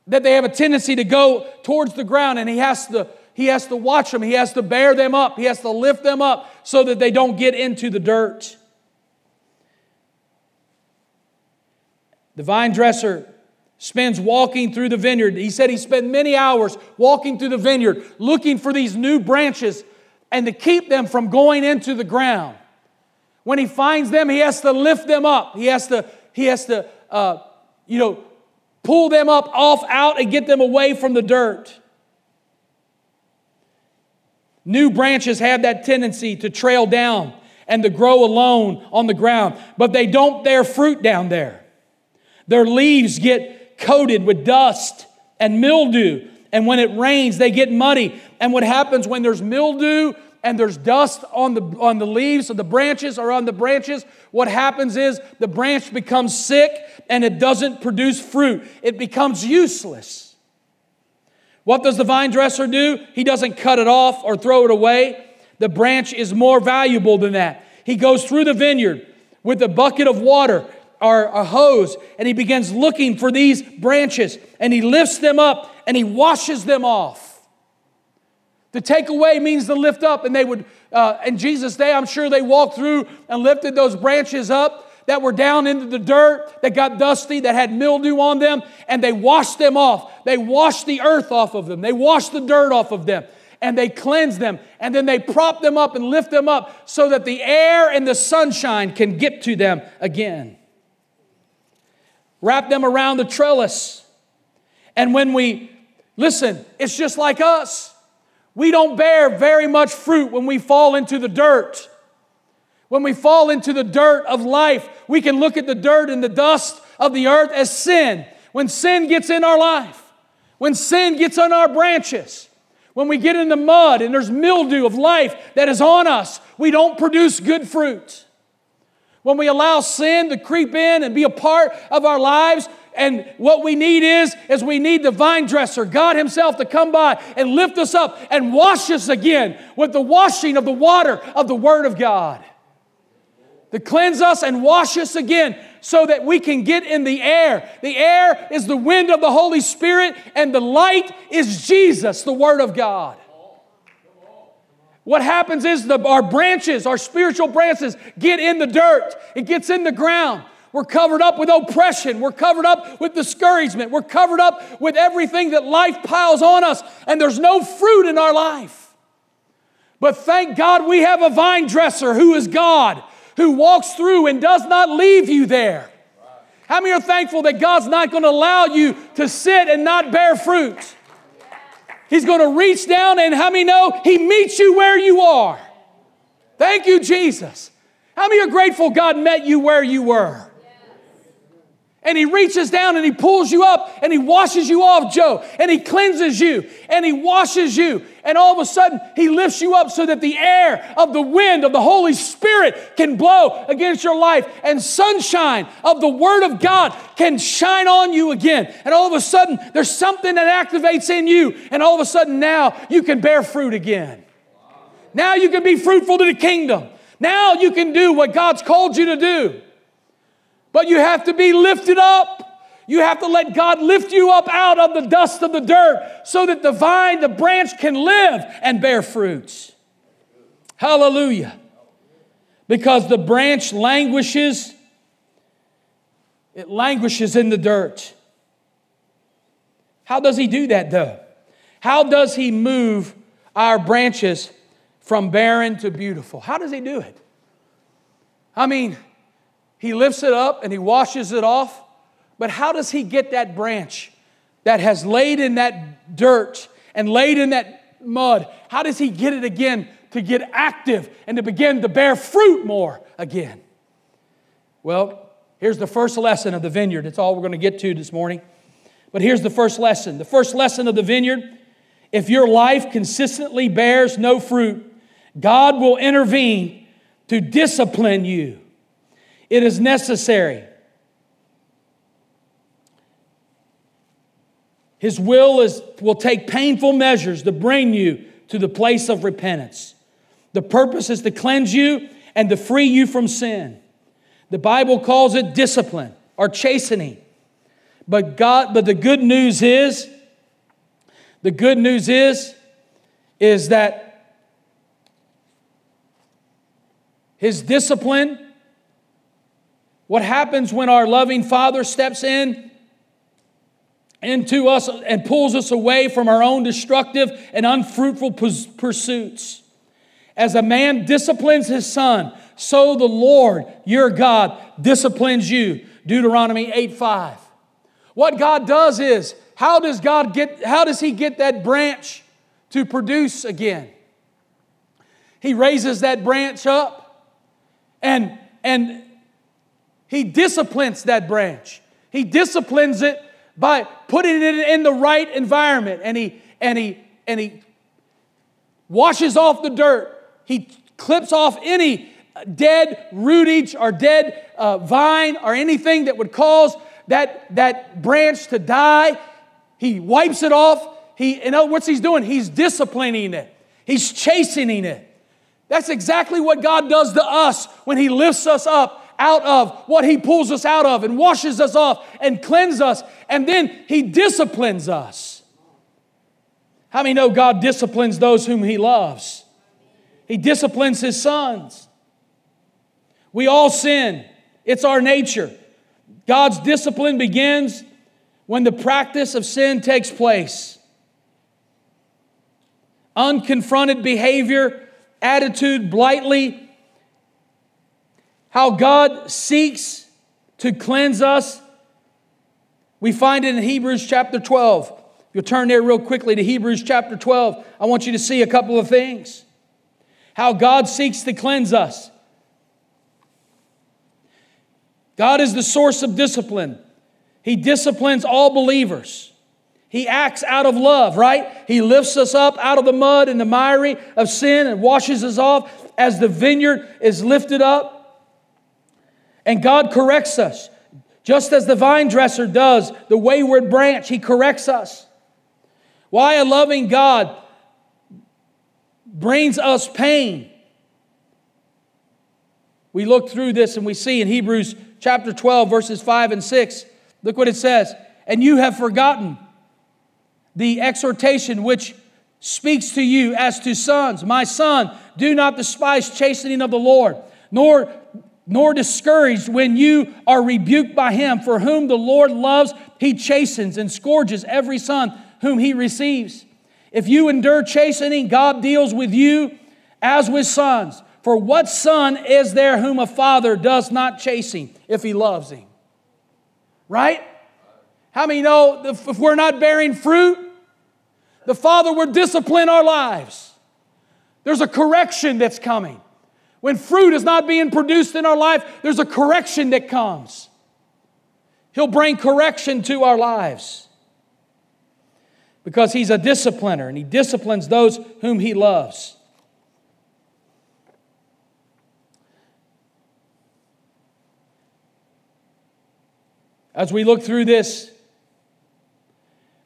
That they have a tendency to go towards the ground, and he has to he has to watch them, he has to bear them up, he has to lift them up so that they don't get into the dirt. The vine dresser spends walking through the vineyard. He said he spent many hours walking through the vineyard looking for these new branches and to keep them from going into the ground. When he finds them, he has to lift them up. He has to, he has to uh, you know, pull them up off out and get them away from the dirt. New branches have that tendency to trail down and to grow alone on the ground, but they don't bear fruit down there. Their leaves get coated with dust and mildew, and when it rains, they get muddy. And what happens when there's mildew and there's dust on the, on the leaves of the branches or on the branches, what happens is the branch becomes sick and it doesn't produce fruit. It becomes useless. What does the vine dresser do? He doesn't cut it off or throw it away. The branch is more valuable than that. He goes through the vineyard with a bucket of water or a hose and he begins looking for these branches and he lifts them up and he washes them off. To take away means to lift up, and they would, uh, in Jesus' day, I'm sure they walked through and lifted those branches up that were down into the dirt, that got dusty, that had mildew on them, and they washed them off. They washed the earth off of them, they washed the dirt off of them, and they cleansed them, and then they prop them up and lift them up so that the air and the sunshine can get to them again. Wrap them around the trellis. And when we, listen, it's just like us. We don't bear very much fruit when we fall into the dirt. When we fall into the dirt of life, we can look at the dirt and the dust of the earth as sin. When sin gets in our life, when sin gets on our branches, when we get in the mud and there's mildew of life that is on us, we don't produce good fruit. When we allow sin to creep in and be a part of our lives, and what we need is, is we need the vine dresser, God Himself, to come by and lift us up and wash us again with the washing of the water of the Word of God. To cleanse us and wash us again so that we can get in the air. The air is the wind of the Holy Spirit, and the light is Jesus, the Word of God. What happens is the, our branches, our spiritual branches, get in the dirt, it gets in the ground. We're covered up with oppression. We're covered up with discouragement. We're covered up with everything that life piles on us, and there's no fruit in our life. But thank God we have a vine dresser who is God, who walks through and does not leave you there. How many are thankful that God's not going to allow you to sit and not bear fruit? He's going to reach down, and how many know He meets you where you are? Thank you, Jesus. How many are grateful God met you where you were? And he reaches down and he pulls you up and he washes you off, Joe, and he cleanses you and he washes you. And all of a sudden, he lifts you up so that the air of the wind of the Holy Spirit can blow against your life and sunshine of the Word of God can shine on you again. And all of a sudden, there's something that activates in you. And all of a sudden, now you can bear fruit again. Now you can be fruitful to the kingdom. Now you can do what God's called you to do. But you have to be lifted up. You have to let God lift you up out of the dust of the dirt so that the vine, the branch can live and bear fruits. Hallelujah. Because the branch languishes, it languishes in the dirt. How does he do that though? How does he move our branches from barren to beautiful? How does he do it? I mean, he lifts it up and he washes it off. But how does he get that branch that has laid in that dirt and laid in that mud? How does he get it again to get active and to begin to bear fruit more again? Well, here's the first lesson of the vineyard. It's all we're going to get to this morning. But here's the first lesson. The first lesson of the vineyard if your life consistently bears no fruit, God will intervene to discipline you. It is necessary. His will is, will take painful measures to bring you to the place of repentance. The purpose is to cleanse you and to free you from sin. The Bible calls it discipline or chastening. But God, but the good news is, the good news is, is that his discipline what happens when our loving Father steps in? into us and pulls us away from our own destructive and unfruitful pursuits. As a man disciplines his son, so the Lord your God disciplines you. Deuteronomy 8 5. What God does is, how does God get, how does He get that branch to produce again? He raises that branch up and, and He disciplines that branch. He disciplines it by putting it in the right environment and He, and He, and He washes off the dirt. He clips off any dead rootage or dead uh, vine or anything that would cause that, that branch to die. He wipes it off. He, other words, he's doing, he's disciplining it. He's chastening it. That's exactly what God does to us when He lifts us up out of what He pulls us out of and washes us off and cleanses us, and then He disciplines us. How many know God disciplines those whom He loves? He disciplines His sons. We all sin, it's our nature. God's discipline begins when the practice of sin takes place. Unconfronted behavior, attitude, blithely, how God seeks to cleanse us. We find it in Hebrews chapter 12. If you'll turn there real quickly to Hebrews chapter 12, I want you to see a couple of things. How God seeks to cleanse us. God is the source of discipline. He disciplines all believers. He acts out of love, right? He lifts us up out of the mud and the miry of sin and washes us off as the vineyard is lifted up. And God corrects us. Just as the vine dresser does the wayward branch, He corrects us. Why a loving God brings us pain. We look through this and we see in Hebrews chapter 12, verses 5 and 6. Look what it says. And you have forgotten the exhortation which speaks to you as to sons. My son, do not despise chastening of the Lord, nor nor discouraged when you are rebuked by him. For whom the Lord loves, he chastens and scourges every son whom he receives. If you endure chastening, God deals with you as with sons. For what son is there whom a father does not chasten if he loves him? Right? How many know if we're not bearing fruit, the Father will discipline our lives? There's a correction that's coming. When fruit is not being produced in our life, there's a correction that comes. He'll bring correction to our lives because He's a discipliner and He disciplines those whom He loves. As we look through this,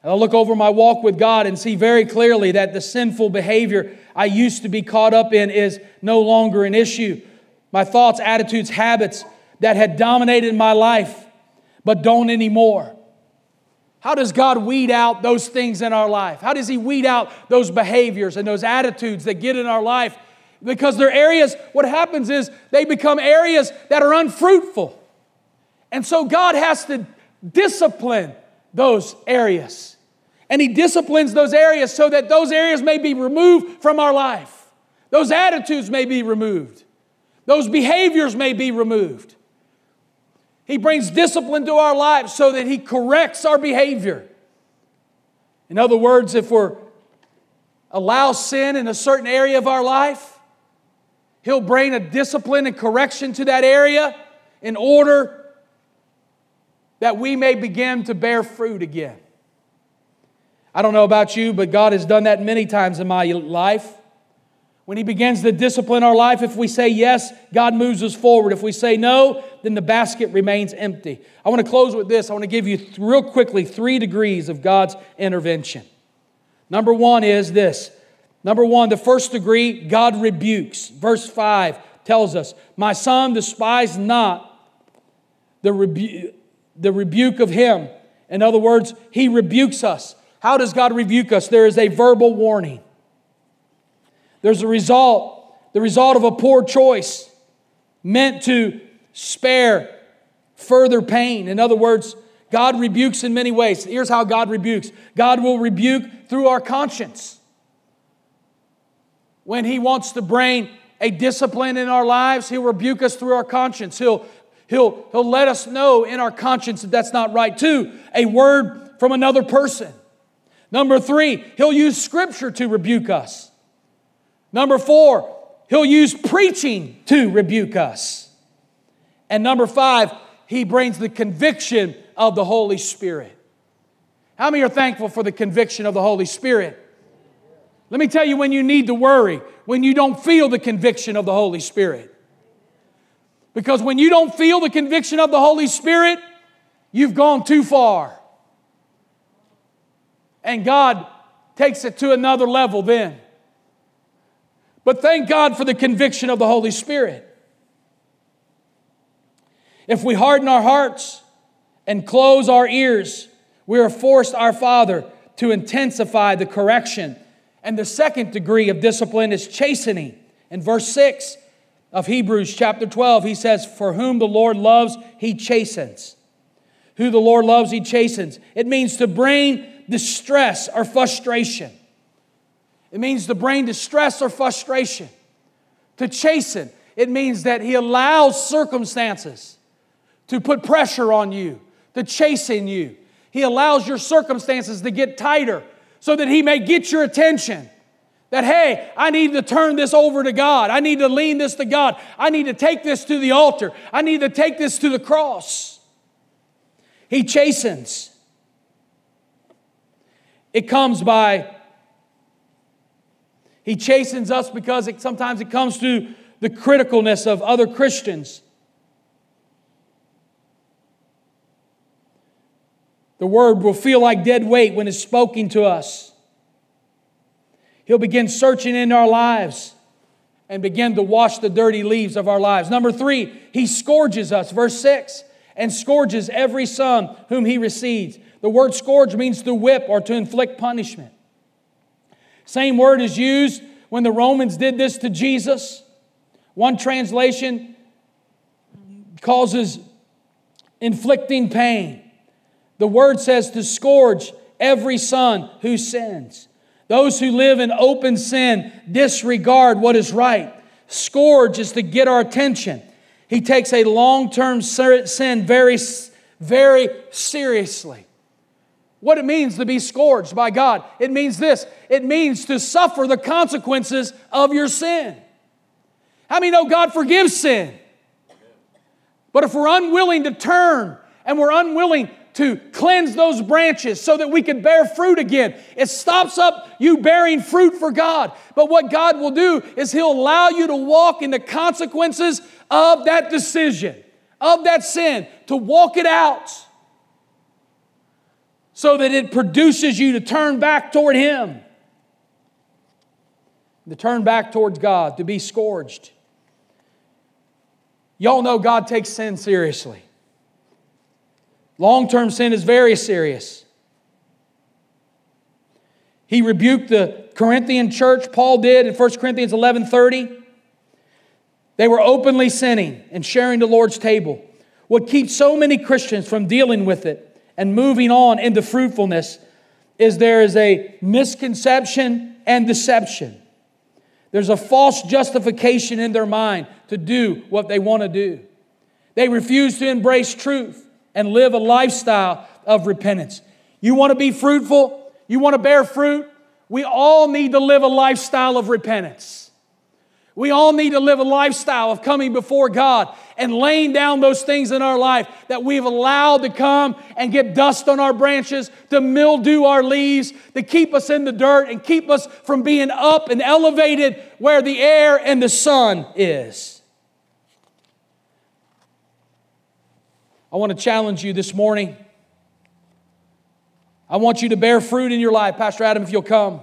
and I'll look over my walk with God and see very clearly that the sinful behavior I used to be caught up in is no longer an issue. My thoughts, attitudes, habits that had dominated my life, but don't anymore. How does God weed out those things in our life? How does He weed out those behaviors and those attitudes that get in our life? Because they're areas, what happens is they become areas that are unfruitful. And so God has to discipline those areas. And He disciplines those areas so that those areas may be removed from our life. Those attitudes may be removed. Those behaviors may be removed. He brings discipline to our lives so that He corrects our behavior. In other words, if we're allow sin in a certain area of our life, He'll bring a discipline and correction to that area in order that we may begin to bear fruit again. I don't know about you, but God has done that many times in my life. When He begins to discipline our life, if we say yes, God moves us forward. If we say no, then the basket remains empty. I want to close with this. I want to give you real quickly three degrees of God's intervention. Number one is this. Number one, the first degree, God rebukes. Verse 5 tells us, My son, despise not the rebuke the rebuke of Him. In other words, He rebukes us. How does God rebuke us? There is a verbal warning. There's a result, the result of a poor choice meant to spare further pain. In other words, God rebukes in many ways. Here's how God rebukes God will rebuke through our conscience. When He wants to bring a discipline in our lives, He'll rebuke us through our conscience. He'll, he'll, he'll let us know in our conscience that that's not right. Two, a word from another person. Number three, He'll use Scripture to rebuke us. Number four, He'll use preaching to rebuke us. And number five, He brings the conviction of the Holy Spirit. How many are thankful for the conviction of the Holy Spirit? Let me tell you when you need to worry, when you don't feel the conviction of the Holy Spirit. Because when you don't feel the conviction of the Holy Spirit, you've gone too far. And God takes it to another level then. But thank God for the conviction of the Holy Spirit. If we harden our hearts and close our ears, we are forced our Father to intensify the correction and the second degree of discipline is chastening. In verse 6 of Hebrews chapter 12, he says, For whom the Lord loves, he chastens. Who the Lord loves, he chastens. It means to bring distress or frustration. It means to bring distress or frustration. To chasten, it means that he allows circumstances to put pressure on you, to chasten you. He allows your circumstances to get tighter so that He may get your attention. That, hey, I need to turn this over to God. I need to lean this to God. I need to take this to the altar. I need to take this to the cross. He chastens. It comes by, He chastens us because it, sometimes it comes through the criticalness of other Christians. The word will feel like dead weight when it's spoken to us. He'll begin searching in our lives and begin to wash the dirty leaves of our lives. Number three, he scourges us. Verse six, and scourges every son whom he receives. The word scourge means to whip or to inflict punishment. Same word is used when the Romans did this to Jesus. One translation causes inflicting pain. The word says to scourge every son who sins. Those who live in open sin disregard what is right. Scourge is to get our attention. He takes a long term sin very, very seriously. What it means to be scourged by God, it means this it means to suffer the consequences of your sin. How many know God forgives sin? But if we're unwilling to turn and we're unwilling to cleanse those branches so that we can bear fruit again. It stops up you bearing fruit for God. But what God will do is He'll allow you to walk in the consequences of that decision, of that sin, to walk it out so that it produces you to turn back toward Him, to turn back towards God, to be scourged. Y'all know God takes sin seriously. Long term sin is very serious. He rebuked the Corinthian church, Paul did in 1 Corinthians 11 30. They were openly sinning and sharing the Lord's table. What keeps so many Christians from dealing with it and moving on into fruitfulness is there is a misconception and deception. There's a false justification in their mind to do what they want to do. They refuse to embrace truth and live a lifestyle of repentance. You want to be fruitful? You want to bear fruit? We all need to live a lifestyle of repentance. We all need to live a lifestyle of coming before God and laying down those things in our life that we've allowed to come and get dust on our branches, to mildew our leaves, to keep us in the dirt and keep us from being up and elevated where the air and the sun is. I want to challenge you this morning. I want you to bear fruit in your life. Pastor Adam, if you'll come.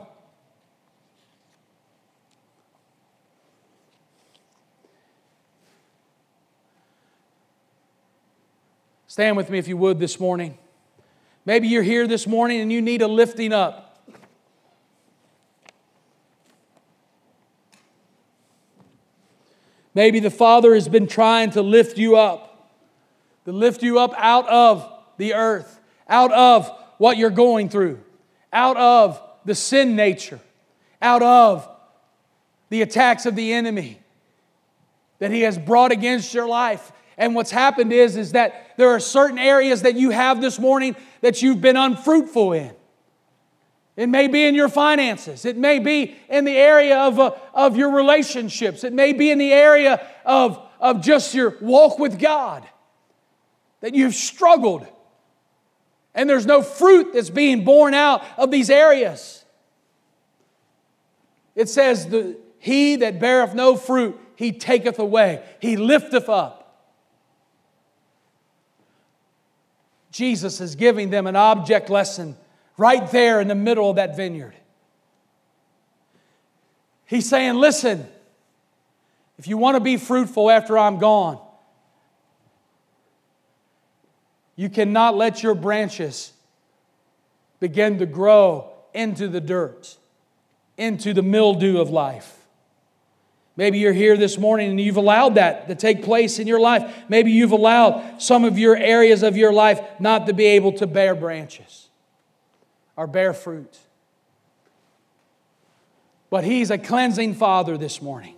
Stand with me if you would this morning. Maybe you're here this morning and you need a lifting up. Maybe the Father has been trying to lift you up to lift you up out of the earth. out of what you're going through, out of the sin nature, out of the attacks of the enemy that he has brought against your life. And what's happened is, is that there are certain areas that you have this morning that you've been unfruitful in. It may be in your finances. It may be in the area of, uh, of your relationships. It may be in the area of, of just your walk with God that you've struggled. And there's no fruit that's being borne out of these areas. It says, the, He that beareth no fruit, he taketh away, he lifteth up. Jesus is giving them an object lesson right there in the middle of that vineyard. He's saying, Listen, if you want to be fruitful after I'm gone, you cannot let your branches begin to grow into the dirt, into the mildew of life. Maybe you're here this morning and you've allowed that to take place in your life. Maybe you've allowed some of your areas of your life not to be able to bear branches or bear fruit. But He's a cleansing Father this morning.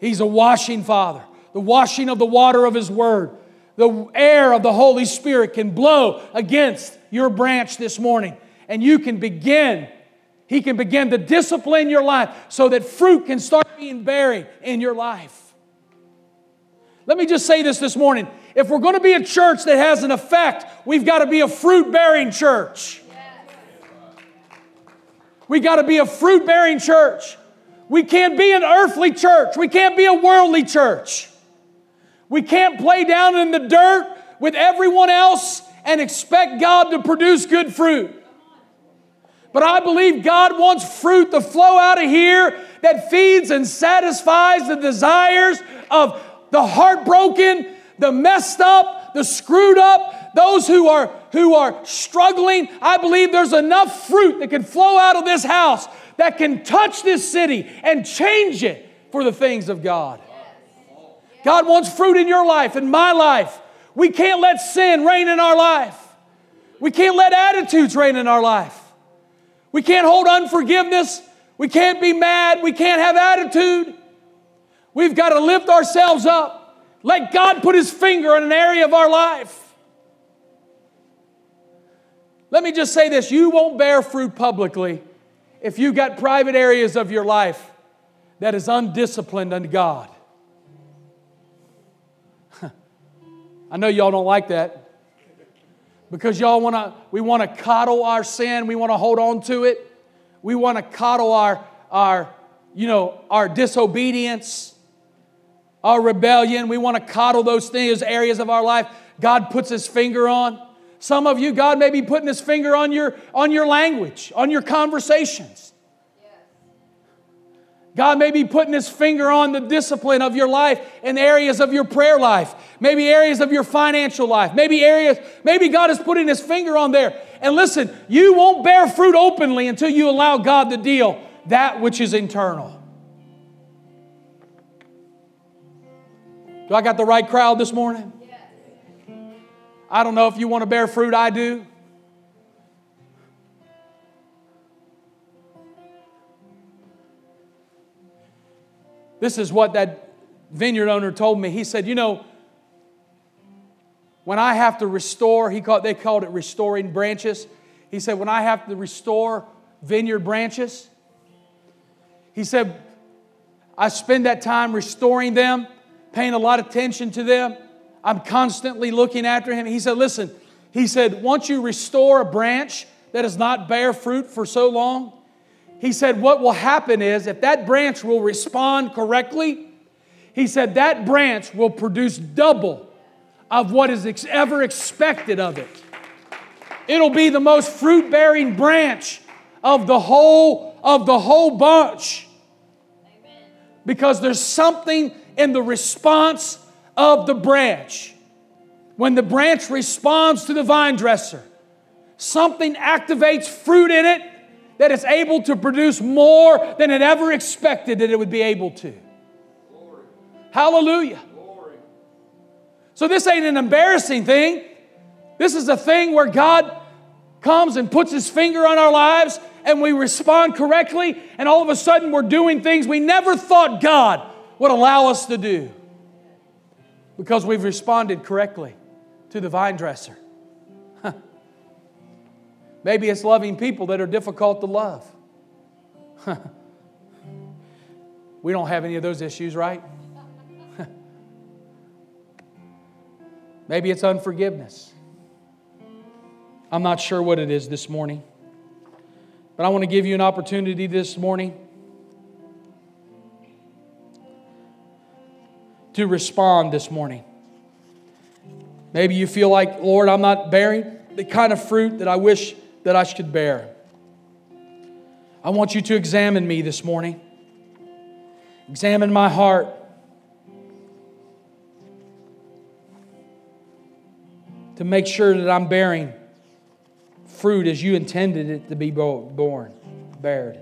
He's a washing Father. The washing of the water of His Word, the air of the Holy Spirit can blow against your branch this morning, and you can begin he can begin to discipline your life so that fruit can start being buried in your life. Let me just say this this morning. If we're going to be a church that has an effect, we've got to be a fruit bearing church. We got to be a fruit bearing church. We can't be an earthly church. We can't be a worldly church. We can't play down in the dirt with everyone else and expect God to produce good fruit. But I believe God wants fruit to flow out of here that feeds and satisfies the desires of the heartbroken, the messed up, the screwed up, those who are who are struggling. I believe there's enough fruit that can flow out of this house that can touch this city and change it for the things of God. God wants fruit in your life, in my life. We can't let sin reign in our life. We can't let attitudes reign in our life. We can't hold unforgiveness. We can't be mad. We can't have attitude. We've got to lift ourselves up. Let God put His finger on an area of our life. Let me just say this you won't bear fruit publicly if you've got private areas of your life that is undisciplined unto God. *laughs* I know y'all don't like that because y'all want to we want to coddle our sin we want to hold on to it. We want to coddle our our you know our disobedience our rebellion. We want to coddle those things areas of our life god puts his finger on. Some of you god may be putting his finger on your on your language on your conversations God may be putting his finger on the discipline of your life in areas of your prayer life, maybe areas of your financial life, maybe areas, maybe God is putting his finger on there. And listen, you won't bear fruit openly until you allow God to deal that which is internal. Do I got the right crowd this morning? I don't know if you want to bear fruit, I do. This is what that vineyard owner told me. He said, You know, when I have to restore, he called, they called it restoring branches. He said, When I have to restore vineyard branches, he said, I spend that time restoring them, paying a lot of attention to them. I'm constantly looking after him. He said, Listen, he said, once you restore a branch that has not bear fruit for so long, he said, What will happen is if that branch will respond correctly, he said, that branch will produce double of what is ex- ever expected of it. It'll be the most fruit bearing branch of the whole of the whole bunch. Because there's something in the response of the branch. When the branch responds to the vine dresser, something activates fruit in it that it's able to produce more than it ever expected that it would be able to. Glory. Hallelujah. Glory. So, this ain't an embarrassing thing. This is a thing where God comes and puts his finger on our lives and we respond correctly, and all of a sudden we're doing things we never thought God would allow us to do because we've responded correctly to the vine dresser. Maybe it's loving people that are difficult to love. *laughs* we don't have any of those issues, right? *laughs* Maybe it's unforgiveness. I'm not sure what it is this morning. But I want to give you an opportunity this morning to respond this morning. Maybe you feel like, Lord, I'm not bearing the kind of fruit that I wish that I should bear. I want you to examine me this morning. Examine my heart. To make sure that I'm bearing fruit as you intended it to be borne, bared.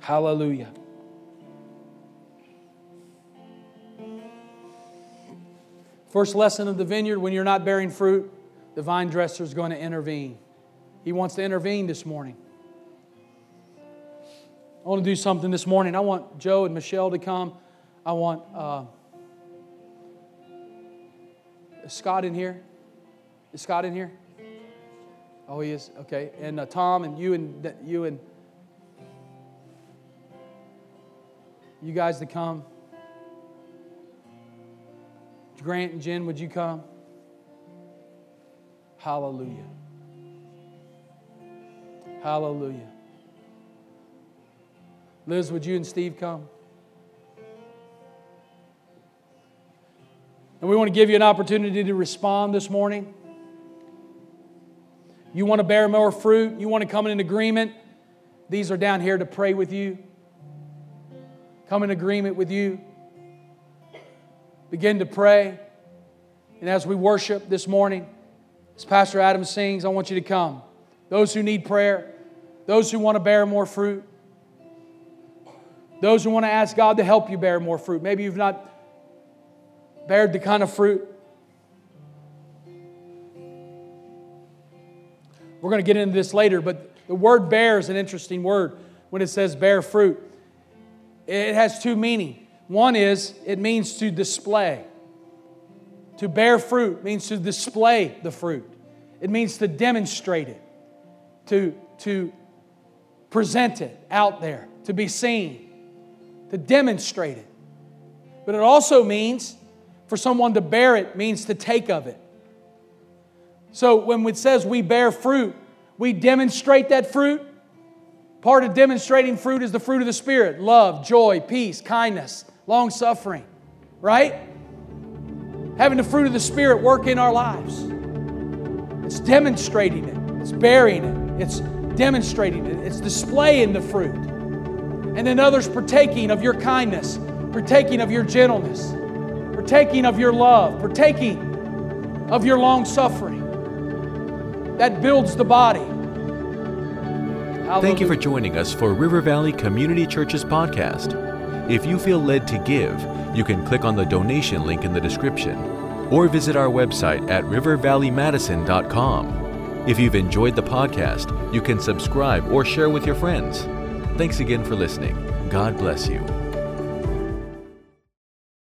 Hallelujah. First lesson of the vineyard when you're not bearing fruit, the vine dresser is going to intervene. He wants to intervene this morning. I want to do something this morning. I want Joe and Michelle to come. I want uh, Scott in here? Is Scott in here? Oh, he is. Okay, and uh, Tom and you and you and you guys to come. Grant and Jen, would you come? Hallelujah. Hallelujah. Liz, would you and Steve come? And we want to give you an opportunity to respond this morning. You want to bear more fruit, you want to come in agreement. These are down here to pray with you, come in agreement with you. Begin to pray. And as we worship this morning, as Pastor Adam sings, I want you to come. Those who need prayer, those who want to bear more fruit, those who want to ask God to help you bear more fruit. Maybe you've not bared the kind of fruit. We're going to get into this later, but the word bear is an interesting word when it says bear fruit. It has two meanings. One is it means to display. To bear fruit means to display the fruit, it means to demonstrate it, to, to present it out there, to be seen, to demonstrate it. But it also means for someone to bear it means to take of it. So when it says we bear fruit, we demonstrate that fruit. Part of demonstrating fruit is the fruit of the Spirit love, joy, peace, kindness, long suffering, right? Having the fruit of the Spirit work in our lives. It's demonstrating it, it's bearing it, it's demonstrating it, it's displaying the fruit. And then others partaking of your kindness, partaking of your gentleness, partaking of your love, partaking of your long suffering. That builds the body. Hallelujah. Thank you for joining us for River Valley Community Church's podcast. If you feel led to give, you can click on the donation link in the description or visit our website at rivervalleymadison.com. If you've enjoyed the podcast, you can subscribe or share with your friends. Thanks again for listening. God bless you.